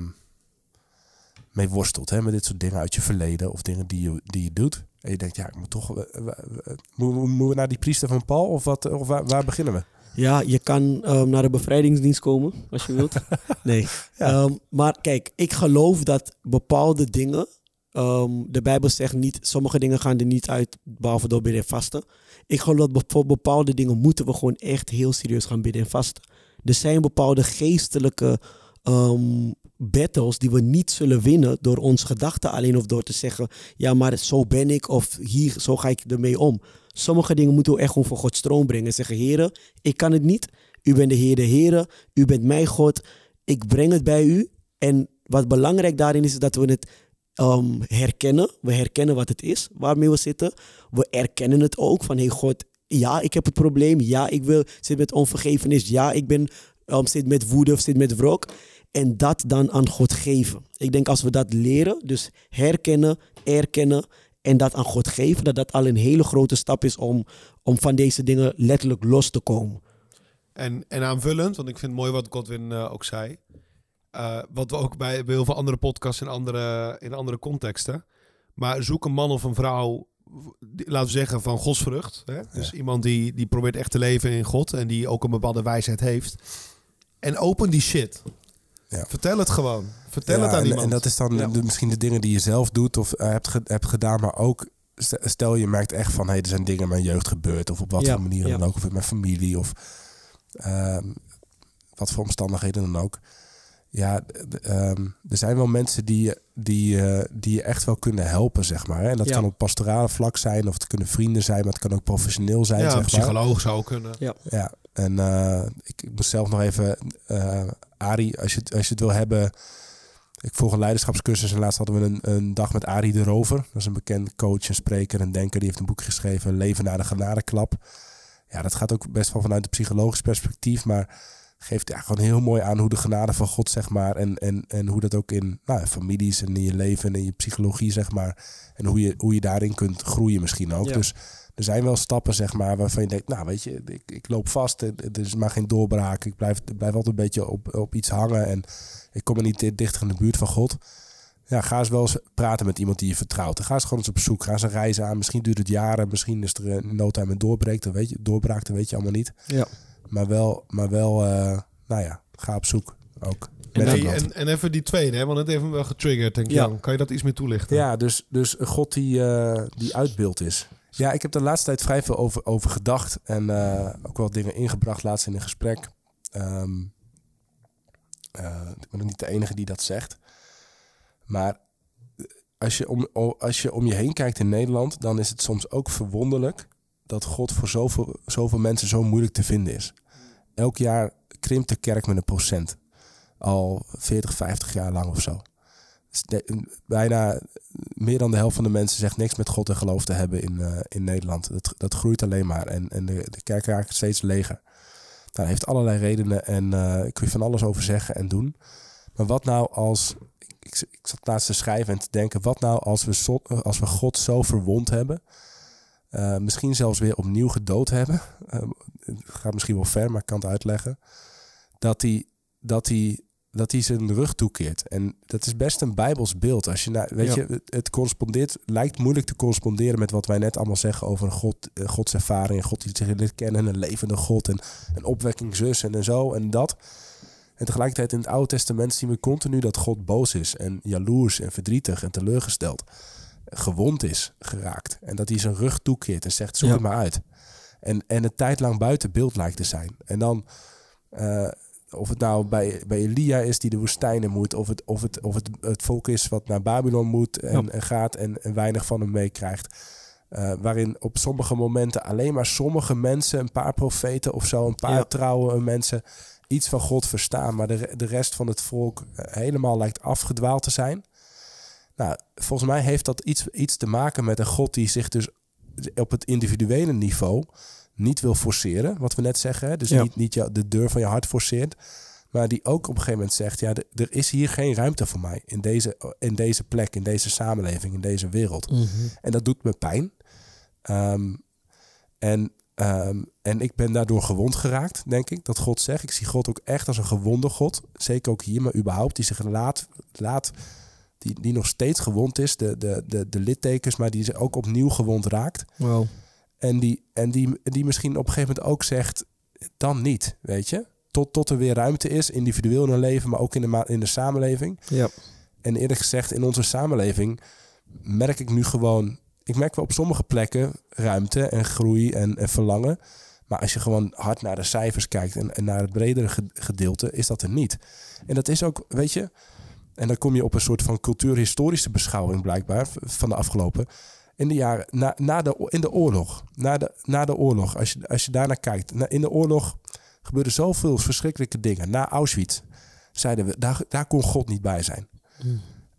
mee worstelt, hè, met dit soort dingen uit je verleden of dingen die je, die je doet. En je denkt, ja, ik moet toch. eh, eh, eh, Moeten we- naar die priester van Paul of, wat, of waar, waar beginnen we? Ja, je kan ehm, naar de bevrijdingsdienst komen als je wilt. Nee. Ehm, maar kijk, ik geloof dat bepaalde dingen. de Bijbel zegt niet, sommige dingen gaan er niet uit, behalve door bidden en vasten. Ik geloof dat voor bepaalde dingen moeten we gewoon echt heel serieus gaan bidden en vasten. Er zijn bepaalde geestelijke ehm, battles die we niet zullen winnen door ons gedachten alleen of door te zeggen, ja, maar zo ben ik of hier, zo ga ik ermee om. Sommige dingen moeten we echt gewoon voor God stroom brengen en zeggen, heren, ik kan het niet. U bent de Heer, de Heren. U bent mijn God. Ik breng het bij u. En wat belangrijk daarin is, is dat we het ehm, herkennen. We herkennen wat het is waarmee we zitten. We erkennen het ook van, hey God, ja, ik heb het probleem. Ja, ik wil, zit met onvergevenis. Ja, ik ben, ehm, zit met woede of zit met wrok. En dat dan aan God geven. Ik denk als we dat leren, dus herkennen, erkennen en dat aan God geven, dat dat al een hele grote stap is om, om van deze dingen letterlijk los te komen. En, en aanvullend, want ik vind het mooi wat Godwin eh, ook zei. Eh, wat we ook bij, bij heel veel andere podcasts in andere, in andere contexten. Maar zoek een man of een vrouw, laten we zeggen, van godsvrucht. Hè? Dus iemand die, die probeert echt te leven in God en die ook een bepaalde wijsheid heeft. En open die shit. Ja. Vertel het gewoon. Vertel Ja, het aan en, iemand. en dat is dan Ja. de- misschien de dingen die je zelf doet of eh, hebt, ge- hebt gedaan, maar ook st- stel je merkt echt van, hey, er zijn dingen in mijn jeugd gebeurd of op wat Ja, voor manier ja. dan ook, of in mijn familie of ehm, wat voor omstandigheden dan ook. Ja, ehm, er zijn wel mensen die, je- die, eh, die je echt wel kunnen helpen, zeg maar. hè. En dat Ja. kan op pastorale vlak zijn, of het kunnen vrienden zijn, maar het kan ook professioneel zijn, ja, zeg een maar. psycholoog zou kunnen. Ja, en eh, ik, ik moet zelf nog even, Arie, als je, het- als je het wil hebben. Ik volg een leiderschapscursus en laatst hadden we een, een dag met Arie de Rover. Dat is een bekend coach en spreker en denker. Die heeft een boek geschreven, Leven na de genadeklap. Ja, dat gaat ook best wel vanuit een psychologisch perspectief, maar geeft ja, gewoon heel mooi aan hoe de genade van God, zeg maar, en, en, en hoe dat ook in nou, families en in je leven en in je psychologie, zeg maar, en hoe je, hoe je daarin kunt groeien misschien ook. Ja. Dus er zijn wel stappen, zeg maar, waarvan je denkt, nou weet je, ik, ik loop vast, er er is maar geen doorbraak. Ik blijf, ik blijf altijd een beetje op, op iets hangen en ik kom er niet di- dichter in de buurt van God. Ja, ga eens wel eens praten met iemand die je vertrouwt. Ga eens gewoon eens op zoek. Ga eens een reis aan. Misschien duurt het jaren. Misschien is er een noodtime een doorbreek. Dat weet je, doorbraak, dat weet je allemaal niet. Ja. Maar wel, maar wel eh, nou ja, ga op zoek ook. En en, en even die tweede, hè, want het heeft me wel getriggerd. Denk ik. Ja. Jan. Kan je dat iets meer toelichten? Ja, dus, dus een God die, eh, die uitbeeld is. Ja, ik heb de laatste tijd vrij veel over, over gedacht. En eh, ook wel dingen ingebracht laatst in een gesprek. Ehm, eh, ik ben ook niet de enige die dat zegt. Maar eh, als je, om, als je om je heen kijkt in Nederland... dan is het soms ook verwonderlijk... dat God voor zoveel, zoveel mensen zo moeilijk te vinden is. Elk jaar krimpt de kerk met een procent. Al 40, 50 jaar lang of zo. Bijna meer dan de helft van de mensen zegt niks met God en geloof te hebben in, eh, in Nederland. Dat, dat groeit alleen maar. En, en de, de kerk raakt steeds leger. Nou, dat heeft allerlei redenen en eh kun je van alles over zeggen en doen. Maar wat nou als. Ik, ik zat laatst te schrijven en te denken: wat nou als we, zo- als we God zo verwond hebben? eh, misschien zelfs weer opnieuw gedood hebben. Het gaat misschien wel ver, maar ik kan het uitleggen. Dat hij, dat hij dat hij zijn rug toekeert. En dat is best een bijbels beeld. Als je nou, weet Ja. je, het, het correspondeert, lijkt moeilijk te corresponderen met wat wij net allemaal zeggen over een God, eh, Gods ervaring. En God die zich leert kennen, een levende God en een opwekking zus en, en zo en dat. En tegelijkertijd in het Oude Testament zien we continu dat God boos is en jaloers en verdrietig en teleurgesteld. Gewond is geraakt. En dat hij zijn rug toekeert en zegt, zoek Ja. het maar uit. En, en een tijd lang buiten beeld lijkt te zijn. En dan, eh, of het nou bij, bij Elia is die de woestijnen moet, of het, of het, of het, het volk is wat naar Babylon moet en, Ja. en gaat en, en weinig van hem meekrijgt. eh, waarin op sommige momenten alleen maar sommige mensen, een paar profeten of zo, een paar Ja. trouwe mensen, iets van God verstaan, maar de, de rest van het volk eh, helemaal lijkt afgedwaald te zijn. Nou, volgens mij heeft dat iets, iets te maken met een God die zich dus op het individuele niveau niet wil forceren, wat we net zeggen. hè. Dus Ja. niet, niet jou- de deur van je hart forceert, maar die ook op een gegeven moment zegt: ja, er is hier geen ruimte voor mij in deze, in deze plek, in deze samenleving, in deze wereld. En dat doet me pijn. Ehm, en, ehm, en ik ben daardoor gewond geraakt, denk ik, dat God zegt. Ik zie God ook echt als een gewonde God. Zeker ook hier, maar überhaupt, die zich laat, laat die, die nog steeds gewond is, de, de, de, de littekens, maar die zich ook opnieuw gewond raakt. Wow. En die, en die, die misschien op een gegeven moment ook zegt, dan niet, weet je? Tot, tot er weer ruimte is, individueel in een leven, maar ook in de, in de samenleving. Ja. En eerlijk gezegd, in onze samenleving merk ik nu gewoon... Ik merk wel op sommige plekken ruimte en groei en, en verlangen. Maar als je gewoon hard naar de cijfers kijkt en, en naar het bredere ge- gedeelte, is dat er niet. En dat is ook, weet je... En dan kom je op een soort van cultuurhistorische beschouwing blijkbaar van de afgelopen. In de jaren, na, na de, in de oorlog, na de, na de oorlog, als je, als je daarnaar kijkt. Na, in de oorlog gebeurden zoveel verschrikkelijke dingen. Na Auschwitz zeiden we, daar, daar kon God niet bij zijn.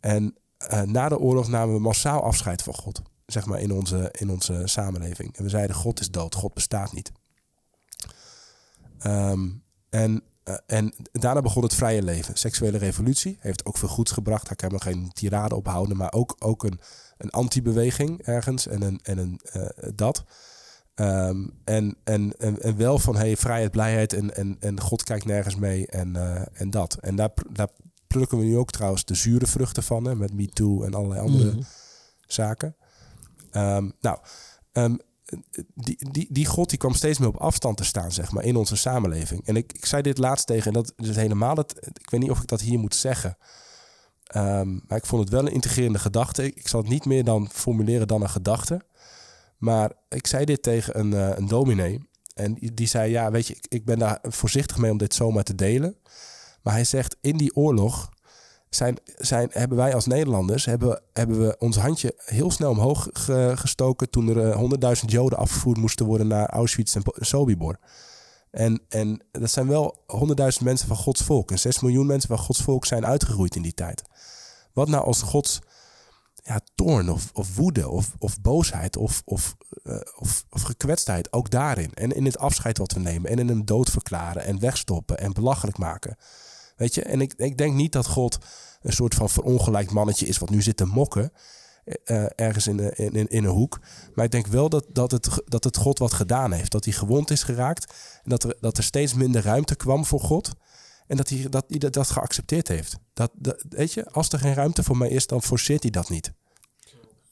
En eh, na de oorlog namen we massaal afscheid van God. Zeg maar in onze, in onze samenleving. En we zeiden: God is dood, God bestaat niet. Ehm, en, eh, en daarna begon het vrije leven. Seksuele revolutie heeft ook veel goeds gebracht. Daar kan me geen tirade op houden. Maar ook, ook een, een anti-beweging ergens. En, een, en een, eh, dat. Ehm, en, en, en, en wel van hey, vrijheid, blijheid en, en, en God kijkt nergens mee en, eh, en dat. En daar, daar plukken we nu ook trouwens de zure vruchten van, hè, met MeToo en allerlei andere Mhm. zaken. Ehm, nou, ehm, die, die, die God die kwam steeds meer op afstand te staan, zeg maar, in onze samenleving. En ik, ik zei dit laatst tegen, en dat is helemaal het. Ik weet niet of ik dat hier moet zeggen. Ehm, maar ik vond het wel een integrerende gedachte. Ik, zal het niet meer dan formuleren dan een gedachte. Maar ik zei dit tegen een, eh, een dominee. En die, zei, ja, weet je, ik, ik ben daar voorzichtig mee om dit zomaar te delen. Maar hij zegt, in die oorlog zijn, zijn, hebben wij als Nederlanders hebben, hebben we ons handje heel snel omhoog ge- gestoken toen er eh, honderdduizend Joden afgevoerd moesten worden naar Auschwitz en Sobibor. En, en dat zijn wel honderdduizend mensen van Gods volk. En zes miljoen mensen van Gods volk zijn uitgeroeid in die tijd. Wat nou als Gods ja, toorn of, of woede of, of boosheid of, of, eh, of, of gekwetstheid ook daarin. En in het afscheid wat we nemen en in hem dood verklaren en wegstoppen en belachelijk maken. Weet je, en ik, ik denk niet dat God een soort van verongelijkt mannetje is wat nu zit te mokken. Eh, ergens in, een- in, in, in een hoek. Maar ik denk wel dat, dat, het, dat het God wat gedaan heeft. Dat hij gewond is geraakt. En dat er, dat er steeds minder ruimte kwam voor God. En dat hij dat, hij dat, dat geaccepteerd heeft. Dat, dat, weet je, als er geen ruimte voor mij is, dan forceert hij dat niet.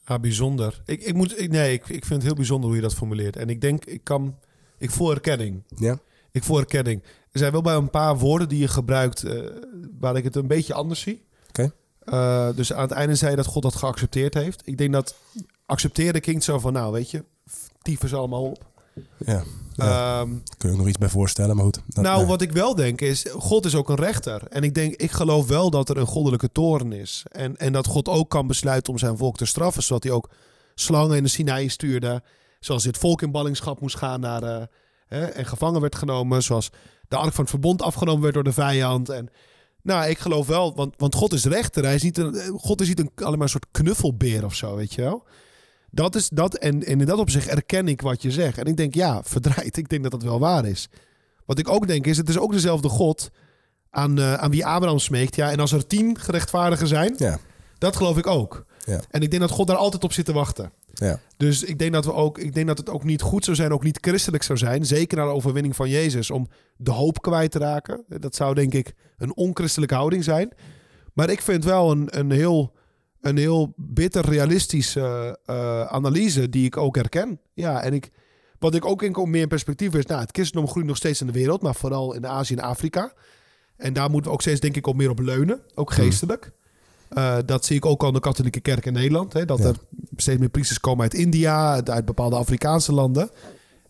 Ja, bijzonder. Ik, ik moet, ik, nee, ik, ik vind het heel bijzonder hoe je dat formuleert. En ik denk, ik kan, ik voel erkenning. Ja? Ik voel erkenning. Er zijn wel bij een paar woorden die je gebruikt eh, waar ik het een beetje anders zie. Oké. Eh, dus aan het einde zei je dat God dat geaccepteerd heeft. Ik denk dat accepteren klinkt zo van, nou weet je, tyfus allemaal op. Ja. ja. Ehm, Kun je ook nog iets bij voorstellen, maar goed. Dat- nou, nee. wat ik wel denk is, God is ook een rechter. En ik denk, ik geloof wel dat er een goddelijke toren is. En, en dat God ook kan besluiten om zijn volk te straffen. Zodat hij ook slangen in de Sinaï stuurde. Zoals dit volk in ballingschap moest gaan naar, eh, hè, en gevangen werd genomen. Zoals de ark van het verbond afgenomen werd door de vijand. En nou, ik geloof wel, want, want God is rechter. Hij is niet een, God is niet een, alleen maar een soort knuffelbeer of zo, weet je wel. Dat is dat. En, en in dat opzicht erken ik wat je zegt. En ik denk, ja, verdraaid. Ik denk dat dat wel waar is. Wat ik ook denk is, het is ook dezelfde God aan, eh, aan wie Abraham smeekt. Ja, en als er tien gerechtvaardigen zijn, Ja, dat geloof ik ook. Ja. En ik denk dat God daar altijd op zit te wachten. Ja. Dus ik denk dat we ook, ik denk dat het ook niet goed zou zijn, ook niet christelijk zou zijn, zeker na de overwinning van Jezus, om de hoop kwijt te raken. Dat zou denk ik een onchristelijke houding zijn. Maar ik vind wel een, een heel, een heel bitter realistische eh, analyse die ik ook herken. Ja, en ik, wat ik ook in meer in perspectief is, nou, het christendom groeit nog steeds in de wereld, maar vooral in Azië en Afrika. En daar moeten we ook steeds denk ik ook meer op leunen, ook geestelijk. Eh, dat zie ik ook al in de katholieke kerk in Nederland. Hè, dat Ja. er steeds meer priesters komen uit India, uit, bepaalde Afrikaanse landen.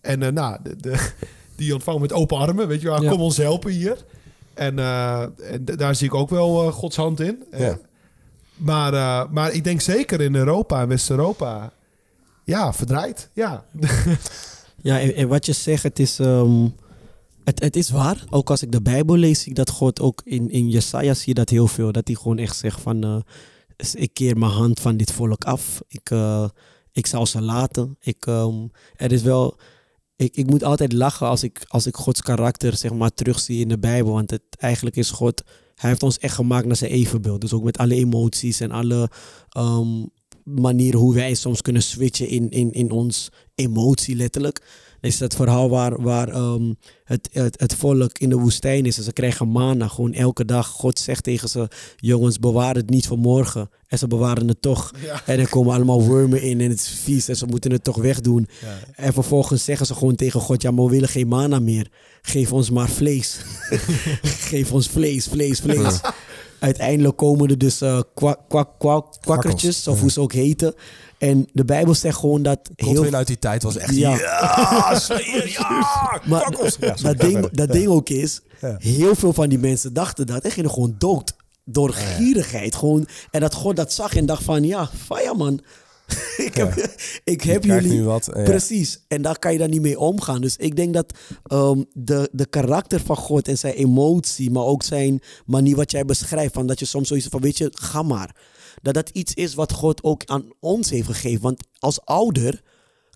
En eh, nou, de, de- die ontvangen met open armen. Weet je wel, Ja. kom ons helpen hier. En, eh, en daar zie ik ook wel Gods hand in. Ja. maar, maar ik denk zeker in Europa, West-Europa... ja, verdraaid. Ja. Ja, en, en wat je zegt, het is, ehm, het, het is waar. Ook als ik de Bijbel lees, zie ik dat God ook in, in Jesaja zie je dat heel veel. Dat hij gewoon echt zegt van, eh, ik keer mijn hand van dit volk af. Ik, eh, ik zal ze laten. Ik, ehm, er is wel, ik, ik moet altijd lachen als ik, als ik Gods karakter zeg maar terugzie in de Bijbel. Want het, eigenlijk is God, hij heeft ons echt gemaakt naar zijn evenbeeld. Dus ook met alle emoties en alle ehm, manieren hoe wij soms kunnen switchen in, in, in ons emotie letterlijk. Is dat verhaal waar, waar ehm, het, het, het volk in de woestijn is en ze krijgen mana gewoon elke dag. God zegt tegen ze, jongens bewaar het niet voor morgen. En ze bewaren het toch. En er komen allemaal wormen in en het is vies en ze moeten het toch wegdoen. En vervolgens zeggen ze gewoon tegen God, ja maar we willen geen mana meer. Geef ons maar vlees. Geef ons vlees, vlees, vlees. Uiteindelijk komen er dus eh kwak, kwak, kwak, kwakkertjes, of hoe ze ook heten. En de Bijbel zegt gewoon dat heel Godwin uit die tijd was echt... Ja. Ja, ja, Maar. Ja, dat, ding, dat ding ook is, Ja. heel veel van die mensen dachten dat en gingen gewoon dood. Door gierigheid. Gewoon, en dat God dat zag en dacht van, ja, faya man. ik heb, ik heb jullie... nu wat, ja. Precies. En daar kan je dan niet mee omgaan. Dus ik denk dat ehm, de, de karakter van God en zijn emotie, maar ook zijn manier wat jij beschrijft, van dat je soms zoiets van, weet je, ga maar. Dat dat iets is wat God ook aan ons heeft gegeven. Want als ouder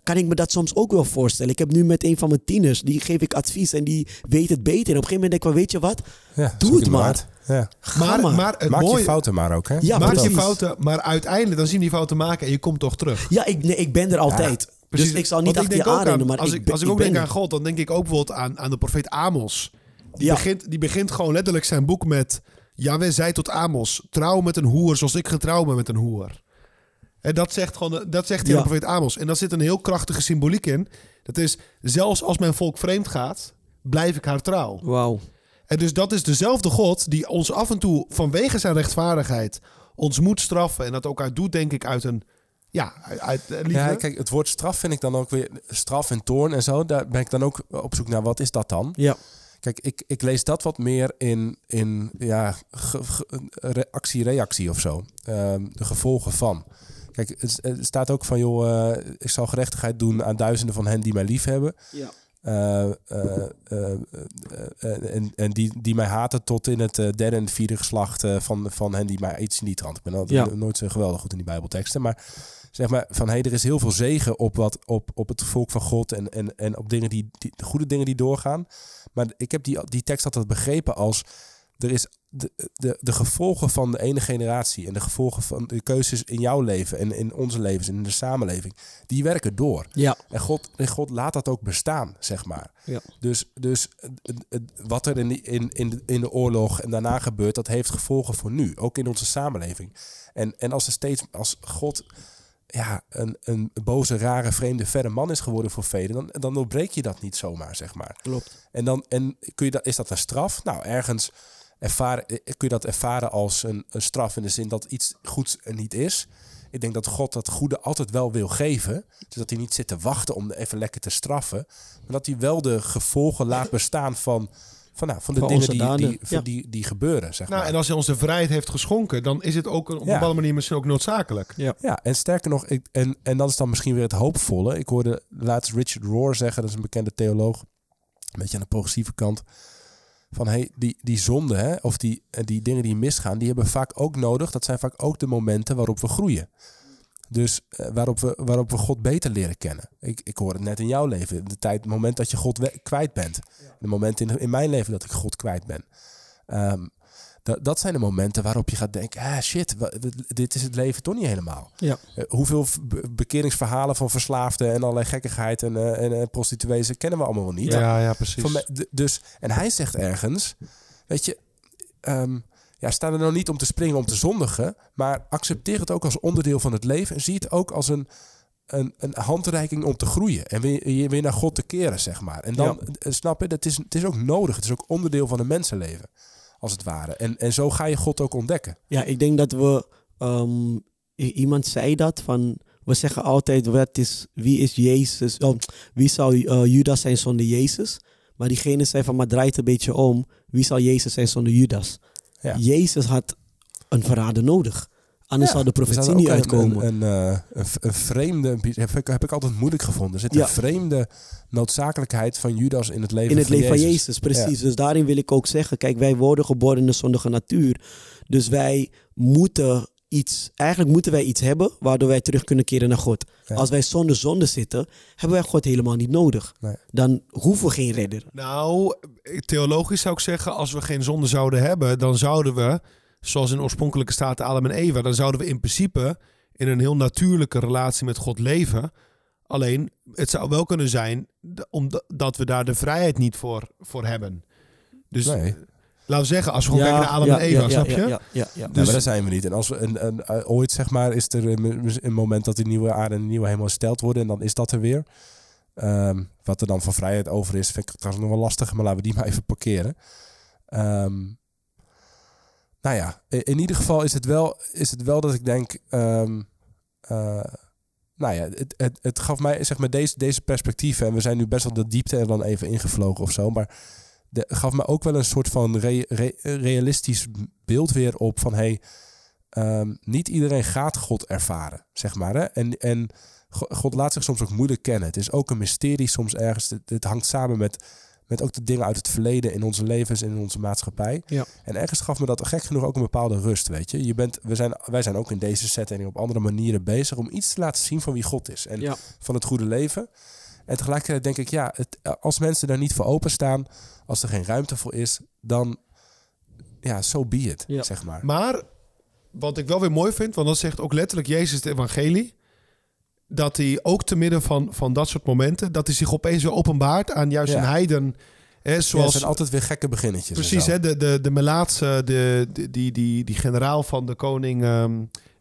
kan ik me dat soms ook wel voorstellen. Ik heb nu met een van mijn tieners, die geef ik advies en die weet het beter. En op een gegeven moment denk ik van, weet je wat? Ja, Doe het maar. Ja. Ga Maar, maar. maar het Maak mooie, je fouten maar ook, hè? Ja, maak je fouten, maar uiteindelijk dan zie je die fouten maken en je komt toch terug. Ja, ik, nee, ik ben er altijd. dus ik zal niet Want achter je aanrennen, aan- maar als ik, ben- als ik ook ben denk er. aan God, dan denk ik ook bijvoorbeeld aan, aan de profeet Amos. Die, Ja. begint, die begint gewoon letterlijk zijn boek met... Yahweh zei tot Amos, trouw met een hoer zoals ik getrouwd ben met een hoer. En dat zegt, gewoon, dat zegt hij Ja. de profeet Amos. En daar zit een heel krachtige symboliek in. Dat is, zelfs als mijn volk vreemd gaat, blijf ik haar trouw. Wauw. En dus dat is dezelfde God die ons af en toe vanwege zijn rechtvaardigheid ons moet straffen. En dat ook uit doet, denk ik, uit een... Ja, uit, uit eh, liefde. Ja, kijk, het woord straf vind ik dan ook weer... Straf en toorn en zo, daar ben ik dan ook op zoek naar. Wat is dat dan? Ja. Kijk, ik, ik lees dat wat meer in, in ja, actie-reactie of zo. Ehm, de gevolgen van. Kijk, het, het staat ook van, joh, eh, ik zal gerechtigheid doen aan duizenden van hen die mij lief hebben. Ja. Eh, eh, en en die, die mij haten tot in het derde en vierde geslacht van, van hen die mij iets in die trant. Ik ben altijd Ja. nooit zo geweldig goed in die bijbelteksten. Maar zeg maar van, hey, er is heel veel zegen op, wat, op, op het volk van God en, en, en op dingen die, die, de goede dingen die doorgaan. Maar ik heb die, die tekst altijd begrepen als er is de, de, de gevolgen van de ene generatie en de gevolgen van de keuzes in jouw leven en in onze levens en in de samenleving, die werken door. Ja. En God, en God laat dat ook bestaan, zeg maar. Ja. Dus, dus wat er in, die- in, in, de, in de oorlog en daarna gebeurt, dat heeft gevolgen voor nu. Ook in onze samenleving. En, en als er steeds, als God ja, een, een boze, rare, vreemde, verre man is geworden voor velen, dan, dan doorbreek je dat niet zomaar, zeg maar. Klopt. En dan en kun je dat, is dat een straf? Nou, ergens ervaren, eh, kun je dat ervaren als een, een straf in de zin dat iets goeds er niet is. Ik denk dat God dat goede altijd wel wil geven. Dus dat hij niet zit te wachten om even lekker te straffen. Maar dat hij wel de gevolgen laat bestaan van, van, nou, van de Van dingen die, die, ja. die, die gebeuren. Zeg Nou, maar. en als hij ons de vrijheid heeft geschonken, dan is het ook op een Ja. bepaalde manier misschien ook noodzakelijk. Ja, en sterker nog, ik, en, en dat is dan misschien weer het hoopvolle. Ik hoorde laatst Richard Rohr zeggen, dat is een bekende theoloog, een beetje aan de progressieve kant, van hey, die, die zonde, hè, of die, die dingen die misgaan, die hebben vaak ook nodig. Dat zijn vaak ook de momenten waarop we groeien. Dus eh, waarop, we, waarop we God beter leren kennen. Ik, ik hoor het net in jouw leven. De tijd, het moment dat je God kwijt bent. De moment in, in mijn leven dat ik God kwijt ben. Ehm, dat, dat zijn de momenten waarop je gaat denken... Ah, shit, dit is het leven toch niet helemaal. Ja. Eh, hoeveel bekeringsverhalen van verslaafden... en allerlei gekkigheid en, eh, en prostituees... kennen we allemaal wel niet. ja precies. Van dus, en hij zegt ergens, weet je, ehm, ja, sta er nou niet om te springen om te zondigen, maar accepteer het ook als onderdeel van het leven en zie het ook als een, een, een handreiking om te groeien en weer, weer naar God te keren, zeg maar. En dan, eh, snap je, dat is, het is ook nodig, het is ook onderdeel van een mensenleven, als het ware. En, en zo ga je God ook ontdekken. Ja, ik denk dat we. ehm, iemand zei dat van. We zeggen altijd: wat is, wie is Jezus? Oh, wie zou eh, Judas zijn zonder Jezus? Maar diegene zei van: maar draait een beetje om. Wie zal Jezus zijn zonder Judas? Ja. Jezus had een verrader nodig. Anders Ja, zou de profetie niet uitkomen. Een, een, eh, een, een vreemde, heb ik, heb ik altijd moeilijk gevonden. Er zit Ja. een vreemde noodzakelijkheid van Judas in het leven in het van leven van Jezus. Jezus, precies. Dus daarin wil ik ook zeggen, kijk, wij worden geboren in de zondige natuur. Dus wij moeten iets, eigenlijk moeten wij iets hebben waardoor wij terug kunnen keren naar God. Ja. Als wij zonder zonde zitten, hebben wij God helemaal niet nodig. Nee. Dan hoeven we geen redder. Nou, theologisch zou ik zeggen, als we geen zonde zouden hebben, dan zouden we, zoals in oorspronkelijke staat Adam en Eva, dan zouden we in principe in een heel natuurlijke relatie met God leven. Alleen, het zou wel kunnen zijn omdat we daar de vrijheid niet voor, voor hebben. Dus Nee. laten we zeggen, als we gewoon kijken naar Adam en Eva, ja, snap ja, je? Ja, ja, ja. Ja, Dus- maar daar zijn we niet. En als we een, een, eh, ooit, zeg maar, is er een, moment dat die nieuwe aarde en de nieuwe hemel gesteld worden. En dan is dat er weer. Ehm, wat er dan van vrijheid over is, vind ik trouwens nog wel lastig. Maar laten we die maar even parkeren. Ehm, nou ja, in, ieder geval is het wel, is het wel dat ik denk... eh, nou ja, het, het, het gaf mij zeg maar deze, deze perspectieven. En we zijn nu best wel de diepte er dan even ingevlogen of zo. Maar de, gaf me ook wel een soort van re- re- realistisch beeld weer op van hey, ehm, niet iedereen gaat God ervaren, zeg maar. Hè? En, en Go- God laat zich soms ook moeilijk kennen. Het is ook een mysterie soms ergens. Het, het hangt samen met, met ook de dingen uit het verleden in onze levens en in onze maatschappij. Ja. En ergens gaf me dat gek genoeg ook een bepaalde rust, weet je. je bent, we zijn, wij zijn ook in deze setting op andere manieren bezig om iets te laten zien van wie God is. En Ja. van het goede leven. En tegelijkertijd denk ik, ja, het, als mensen daar niet voor openstaan, als er geen ruimte voor is, dan, ja, so be it, Ja. zeg maar. Maar wat ik wel weer mooi vind, want dat zegt ook letterlijk Jezus het evangelie. Dat hij ook te midden van, van dat soort momenten, dat hij zich opeens weer openbaart aan juist Ja. een heiden. Hè, Ja, zoals, zijn altijd weer gekke beginnetjes. en precies, hè, de, de, de Melaatse, de, de- die, die, die generaal van de koning, ehm,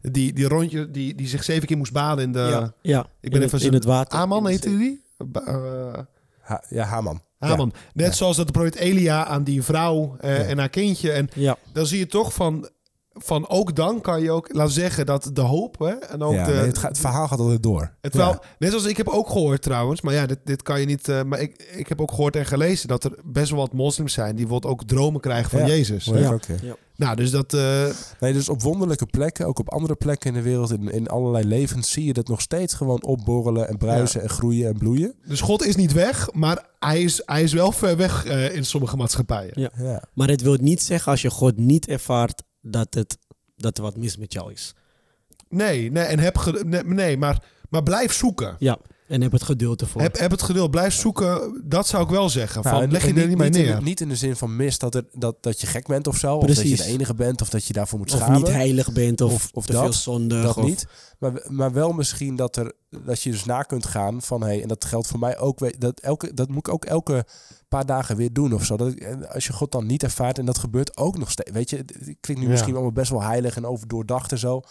die, die rondje, die, die zich zeven keer moest baden in de... ja, ja. ik ben in, even het, in het water. Aman heette die? Eh, Ha- ja, Haman. Haman. Net Ja. zoals dat de profeet Elia aan die vrouw eh, Ja. en haar kindje. En Ja, dan zie je toch van, van ook dan kan je ook laten zeggen dat de hoop hè, en ook Ja, de, nee, het, gaat, het verhaal gaat altijd door. het wel, Ja. net als ik heb ook gehoord trouwens, maar ja, dit, dit kan je niet. eh, maar ik, ik heb ook gehoord en gelezen dat er best wel wat moslims zijn die bijvoorbeeld ook dromen krijgen van Ja. Jezus. Ja. ook. Nou, dus dat. eh, Nee, dus op wonderlijke plekken, ook op andere plekken in de wereld, in, in allerlei levens, zie je dat nog steeds gewoon opborrelen en bruisen en groeien en bloeien. dus God is niet weg, maar hij is, hij is wel ver weg eh, in sommige maatschappijen. Ja. Ja. maar het wil niet zeggen als je God niet ervaart dat, het, dat er wat mis met jou is. Nee, nee, en heb nee maar, maar blijf zoeken. Ja, en heb het geduld ervoor. Heb, heb het geduld, blijf zoeken. Dat zou ik wel zeggen. Nou, Van, en- leg je er niet mee in, neer. de- niet in de zin van mis dat, er, dat, dat je gek bent of zo. Of dat Precies. je de enige bent of dat je daarvoor moet of schamen. niet heilig bent of, Of- of te dat, veel zondig. dat of- niet. Maar, maar wel misschien dat, er, dat je dus na kunt gaan van... Hey, en dat geldt voor mij ook. Dat, elke, dat moet ik ook elke paar dagen weer doen of zo. Dat, als je God dan niet ervaart en dat gebeurt ook nog steeds. Weet je, het het klinkt nu Ja. misschien allemaal best wel heilig en overdoordacht en zo.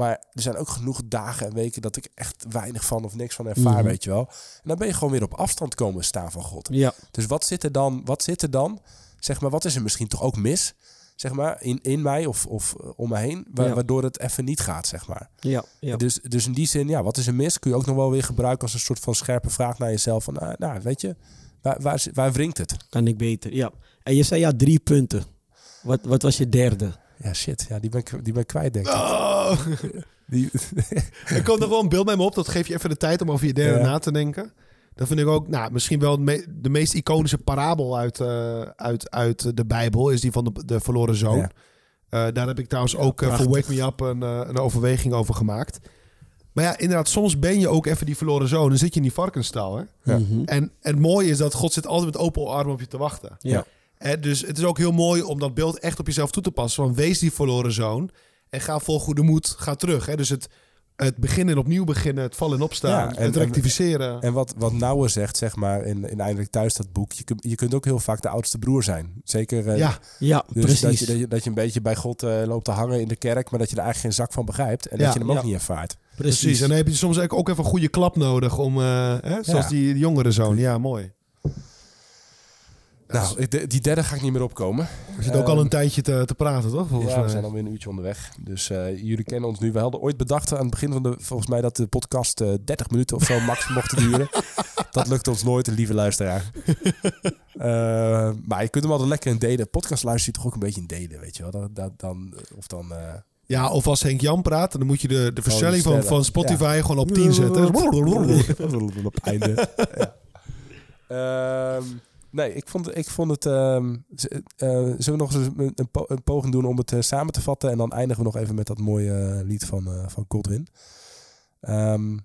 Maar er zijn ook genoeg dagen en weken dat ik echt weinig van of niks van ervaar, Mhm. weet je wel. En dan ben je gewoon weer op afstand komen staan van God. Ja, Dus wat zit er dan, wat zit er dan, zeg maar, wat is er misschien toch ook mis, zeg maar, in, in mij of, of eh, om me heen, wa- Ja. waardoor het even niet gaat, zeg maar. ja, ja. Dus, dus in die zin, ja, wat is er mis, kun je ook nog wel weer gebruiken als een soort van scherpe vraag naar jezelf van, nou, nou weet je, waar, waar, waar wringt het? kan ik beter. Ja. En je zei ja, drie punten. Wat, wat was je derde? Ja, shit, ja, die ben ik, die ben ik kwijt, denk ik. Oh. Die, Er komt nog wel een beeld bij me op. Dat geeft je even de tijd om over je derde Ja. na te denken. Dat vind ik ook, nou, misschien wel de, me- de meest iconische parabel uit, eh, uit, uit de Bijbel. Is die van de, de verloren zoon. Ja. Eh, daar heb ik trouwens ook eh, voor. Wake Me Up een, een overweging over gemaakt. Maar ja, inderdaad, soms ben je ook even die verloren zoon. Dan zit je in die varkensstal. Hè? Ja. Mhm. En, en het mooie is dat God zit altijd met open armen op je te wachten. Ja. Dus het is ook heel mooi om dat beeld echt op jezelf toe te passen. Van wees die verloren zoon en ga vol goede moed, ga terug. Hè? Dus het, het beginnen en opnieuw beginnen, het vallen en opstaan, Ja, en- het en- rectificeren. En wat, wat Nouwe zegt, zeg maar, in, in Eindelijk Thuis, dat boek, je, kunt je kunt ook heel vaak de oudste broer zijn. Zeker eh, ja, Ja, Dus precies. dat je, dat, je, dat je een beetje bij God eh, loopt te hangen in de kerk, maar dat je er eigenlijk geen zak van begrijpt. En Ja, dat je hem ook ja. niet ervaart. precies. En dan heb je soms ook even een goede klap nodig om, eh, hè? zoals Ja. die jongere zoon. Ja, mooi. Nou, ik- die derde ga ik niet meer opkomen. We zitten ook al een tijdje te, te praten, toch? Volgens ja, we zijn alweer een uurtje onderweg. Dus eh, jullie kennen ons nu. We hadden ooit bedacht aan het begin van de, volgens mij, dat de podcast eh 30 minuten of zo max mocht duren. Dat lukt ons nooit, lieve luisteraar. Eh, maar je kunt hem altijd lekker in delen. Podcast luister je toch ook een beetje in delen, weet je wel. Dan, of dan, eh, Ja, of als Henk Jan praat, dan moet je de, de versnelling van, van Spotify gewoon op 10 zetten. op het einde. ja. Ehm, nee, ik vond, ik vond het... ehm, z- eh, zullen we nog eens een, een, po- een poging doen om het eh, samen te vatten? En dan eindigen we nog even met dat mooie eh, lied van, eh, van Godwin. Ehm,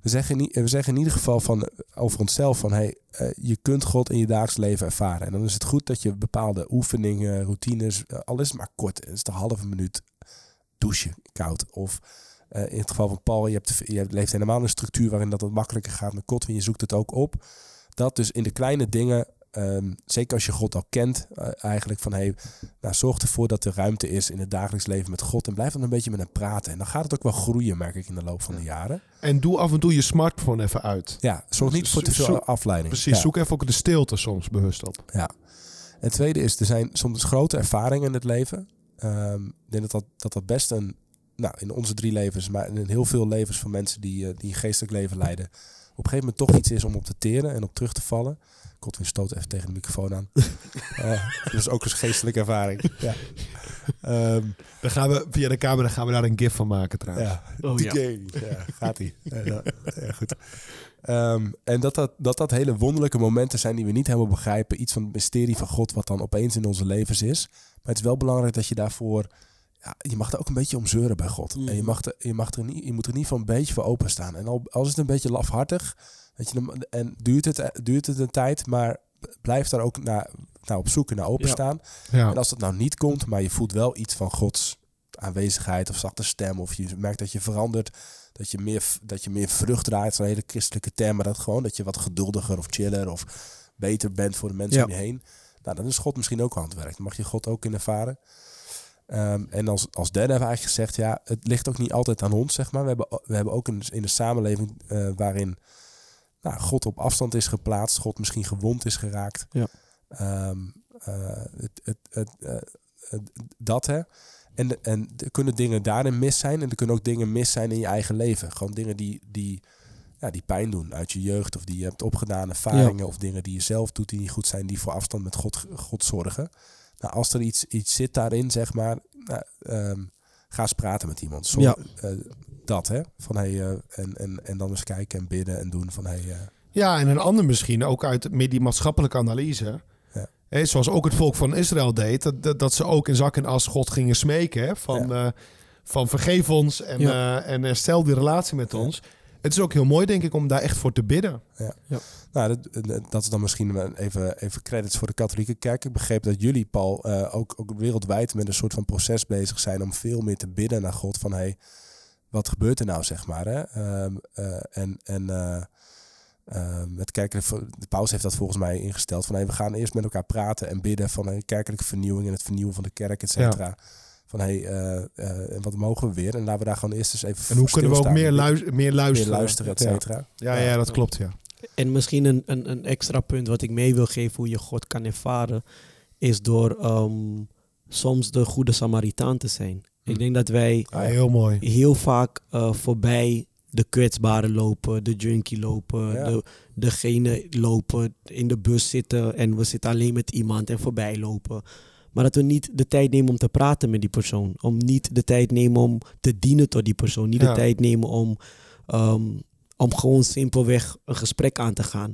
we, zeggen in, we zeggen in ieder geval van, over onszelf van... Hey, eh, je kunt God in je dagelijks leven ervaren. En dan is het goed dat je bepaalde oefeningen, routines... eh, al is het maar kort, het is de halve minuut douchen koud. Of eh, in het geval van Paul, je, hebt, je leeft helemaal een structuur waarin dat wat makkelijker gaat met Godwin. Je zoekt het ook op. Dat dus in de kleine dingen, ehm, zeker als je God al kent, eh, eigenlijk van hey, nou, zorg ervoor dat er ruimte is in het dagelijks leven met God. En blijf dan een beetje met hem praten. En dan gaat het ook wel groeien, merk ik in de loop van de jaren. En doe af en toe je smartphone even uit. Ja, zorg niet voor te veel Zo- afleiding. Precies, Ja. zoek even ook de stilte soms bewust op. Ja. En tweede is, er zijn soms grote ervaringen in het leven. Ehm, ik denk dat dat, dat dat best een, nou in onze drie levens, maar in heel veel levens van mensen die, eh, die een geestelijk leven leiden, op een gegeven moment toch iets is om op te teren en op terug te vallen. Godwin stoot even tegen de microfoon aan. Eh, dat is ook een geestelijke ervaring. Ja. Ehm, Dan gaan we via de camera gaan we daar een gif van maken trouwens. ja, Oh, die ja. Ja, gaat hij. Ja, ja, ja, goed. Ehm, en dat dat, dat dat hele wonderlijke momenten zijn die we niet helemaal begrijpen. Iets van het mysterie van God wat dan opeens in onze levens is. Maar het is wel belangrijk dat je daarvoor... Ja, je mag er ook een beetje om zeuren bij God. En je, mag er, je, mag er niet, je moet er niet van een beetje voor openstaan. En al, als het een beetje lafhartig... Weet je, en duurt het, duurt het een tijd, maar blijf daar ook naar, naar op zoek en naar openstaan. Ja. En als dat nou niet komt, maar je voelt wel iets van Gods aanwezigheid of zachte stem, of je merkt dat je verandert, dat je meer, dat je meer vrucht draait, zo'n hele christelijke term, maar dat gewoon dat je wat geduldiger of chiller of beter bent voor de mensen Ja. om je heen. Nou, dan is God misschien ook aan het werk. Dan mag je God ook in ervaren. Ehm, en als, als derde hebben we eigenlijk gezegd, ja, het ligt ook niet altijd aan ons, zeg maar. We hebben, we hebben ook een, in een samenleving eh, waarin nou, God op afstand is geplaatst, God misschien gewond is geraakt. Ja. Ehm, eh, het, het, het, eh, het- dat hè. En, de- en er kunnen dingen daarin mis zijn. En er kunnen ook dingen mis zijn in je eigen leven. Gewoon dingen die, die, ja, die pijn doen uit je jeugd. Of die je hebt opgedaan, ervaringen. Of dingen die je zelf doet die niet goed zijn. Die voor afstand met God, God zorgen. Nou, als er iets, iets zit daarin, zeg maar. Nou, ehm, ga eens praten met iemand. Ja. eh, dat hè. Van, hey, eh, en, en, en dan eens kijken en bidden en doen. Van, hey, eh, Ja, en een ander misschien, ook uit meer die maatschappelijke analyse. Ja. Hè, zoals ook het volk van Israël deed. Dat, dat, dat ze ook in zak en as God gingen smeken. Hè, van, van vergeef ons en, Ja. en herstel die relatie met ons. Het is ook heel mooi, denk ik, om daar echt voor te bidden. Nou, dat, dat is dan misschien even, even credits voor de katholieke kerk. Ik begreep dat jullie, Paul, eh, ook, ook wereldwijd met een soort van proces bezig zijn om veel meer te bidden naar God. Van hey, wat gebeurt er nou, zeg maar. Hè? Ehm, eh, en en eh, ehm, het kerkelijke, de paus heeft dat volgens mij ingesteld. Van hey, we gaan eerst met elkaar praten en bidden van hey, kerkelijke vernieuwing en het vernieuwen van de kerk, et cetera. Van hey, eh, eh, en wat mogen we weer? En laten we daar gewoon eerst eens even En hoe kunnen we ook meer, luis- meer meer luisteren? luisteren, et Ja. cetera. Ja, ja, dat klopt, ja. En misschien een, een, een extra punt wat ik mee wil geven hoe je God kan ervaren, is door ehm, soms de goede Samaritaan te zijn. Ik denk dat wij Ja, heel mooi. heel vaak eh, voorbij de kwetsbaren lopen, de junkie lopen, Ja. de, degene lopen, in de bus zitten en we zitten alleen met iemand en voorbij lopen. Maar dat we niet de tijd nemen om te praten met die persoon. Om niet de tijd nemen om te dienen tot die persoon. Niet Ja. de tijd nemen om, ehm, om gewoon simpelweg een gesprek aan te gaan.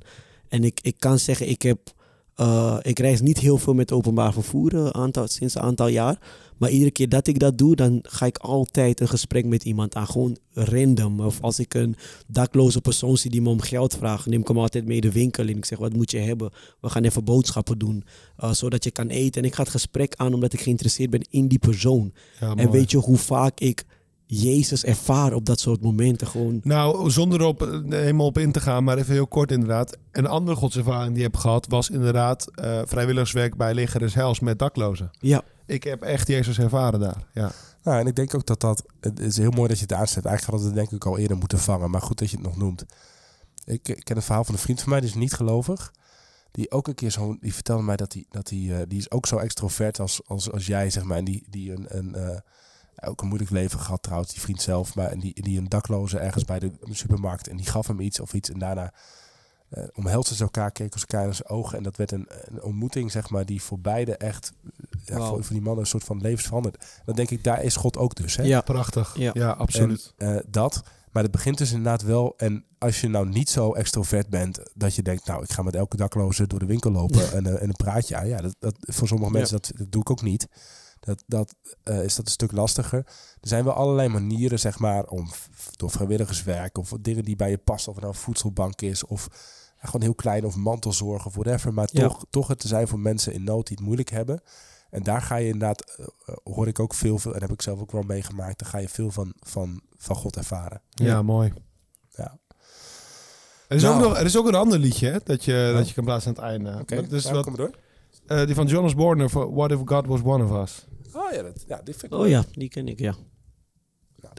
En ik, ik kan zeggen, ik heb... eh, ik reis niet heel veel met openbaar vervoer eh, aantal, sinds een aantal jaar. Maar iedere keer dat ik dat doe, dan ga ik altijd een gesprek met iemand aan. Gewoon random. Of als ik een dakloze persoon zie die me om geld vraagt, neem ik hem altijd mee de winkel in. Ik zeg, wat moet je hebben? We gaan even boodschappen doen, eh, zodat je kan eten. En ik ga het gesprek aan omdat ik geïnteresseerd ben in die persoon. Ja, en weet je hoe vaak ik Jezus ervaar op dat soort momenten? Gewoon, Nou, zonder erop eh, helemaal op in te gaan, maar even heel kort inderdaad. Een andere godservaring die ik heb gehad was inderdaad eh, vrijwilligerswerk bij Leger des Hels met daklozen. ja, Ik heb echt Jezus ervaren daar. Ja. Nou, en ik denk ook dat dat... Het is heel mooi dat je het aanzet. Eigenlijk hadden we het denk ik al eerder moeten vangen. Maar goed dat je het nog noemt. Ik, ik ken een verhaal van een vriend van mij, die is niet gelovig. Die ook een keer zo... Die vertelde mij dat hij... Dat hij eh, die is ook zo extrovert als, als, als jij, zeg maar. En die, die een... een eh, ook een moeilijk leven gehad trouwens, die vriend zelf. Maar en die, die een dakloze ergens bij de supermarkt. En die gaf hem iets of iets. En daarna eh omhelsten ze elkaar, keken ze elkaar in zijn ogen. En dat werd een, een ontmoeting, zeg maar, die voor beide echt ja, voor, voor die mannen een soort van levensveranderd. Dan denk ik, daar is God ook dus. Hè? Ja. Prachtig. Ja. Ja, absoluut. En, eh, dat. Maar het begint dus inderdaad wel. En als je nou niet zo extrovert bent, dat je denkt, nou, ik ga met elke dakloze door de winkel lopen en, eh, en een praatje aan. Ja, dat, dat, voor sommige Ja. mensen, dat, dat doe ik ook niet. Dat, dat eh, is dat een stuk lastiger. Er zijn wel allerlei manieren, zeg maar, om door vrijwilligerswerk of dingen die bij je passen, of het nou een voedselbank is of ja, gewoon heel klein of mantelzorg of whatever. Maar Ja. toch, toch het te zijn voor mensen in nood die het moeilijk hebben. En daar ga je inderdaad, eh, eh, hoor ik ook veel, veel, en heb ik zelf ook wel meegemaakt, daar ga je veel van, van, van God ervaren. ja, mooi. Ja. Er is, Nou. ook nog, er is ook een ander liedje hè, dat, je, dat je kan plaatsen aan het einde. Oké, nou, wat, kom maar door. eh, die van Jonas Borner voor What If God Was One of Us. Oh ja, dat, ja dit vind ik Oh ja, die ken ik, ja.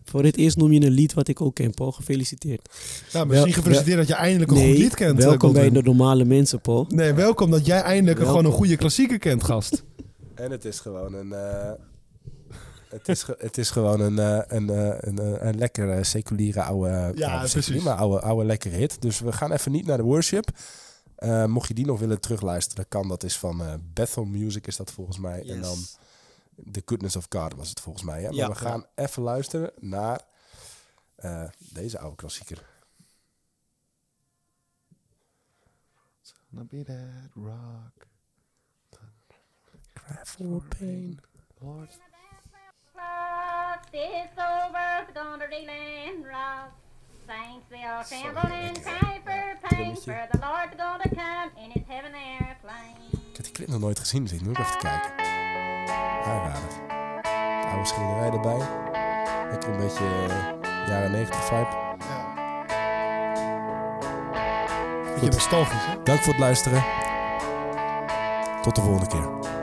Voor het eerst noem je een lied wat ik ook ken, Paul. Gefeliciteerd. Nou, misschien Wel- gefeliciteerd dat je eindelijk een goed lied kent. eh, welkom bij de normale mensen, Paul. Nee, welkom dat jij eindelijk Welkom. gewoon een goede klassieker kent, gast. En het is gewoon een... eh, het, is ge- het is gewoon een, eh, een, eh, een, een lekkere seculiere oude... Ja, precies. Maar oude, oude lekkere hit. Dus we gaan even niet naar de worship. Eh, mocht je die nog willen terugluisteren, kan. Dat is van eh, Bethel Music is dat volgens mij. En dan The Goodness of God was het volgens mij. Hè? Maar Ja. we gaan even luisteren naar eh, deze oude klassieker. be that rock. Cry for pain. Lord. Is over, the gonna and rock. Saints they all tremble and cry for pain, for the Lord gonna come in his heaven airplane. Ik heb die clip nog nooit gezien, dus ik moet even te kijken. Aanrader. De oude schilderij erbij. Lekker een beetje eh, jaren 90 vibe. Beetje nostalgisch, hè? Dank voor het luisteren. Tot de volgende keer.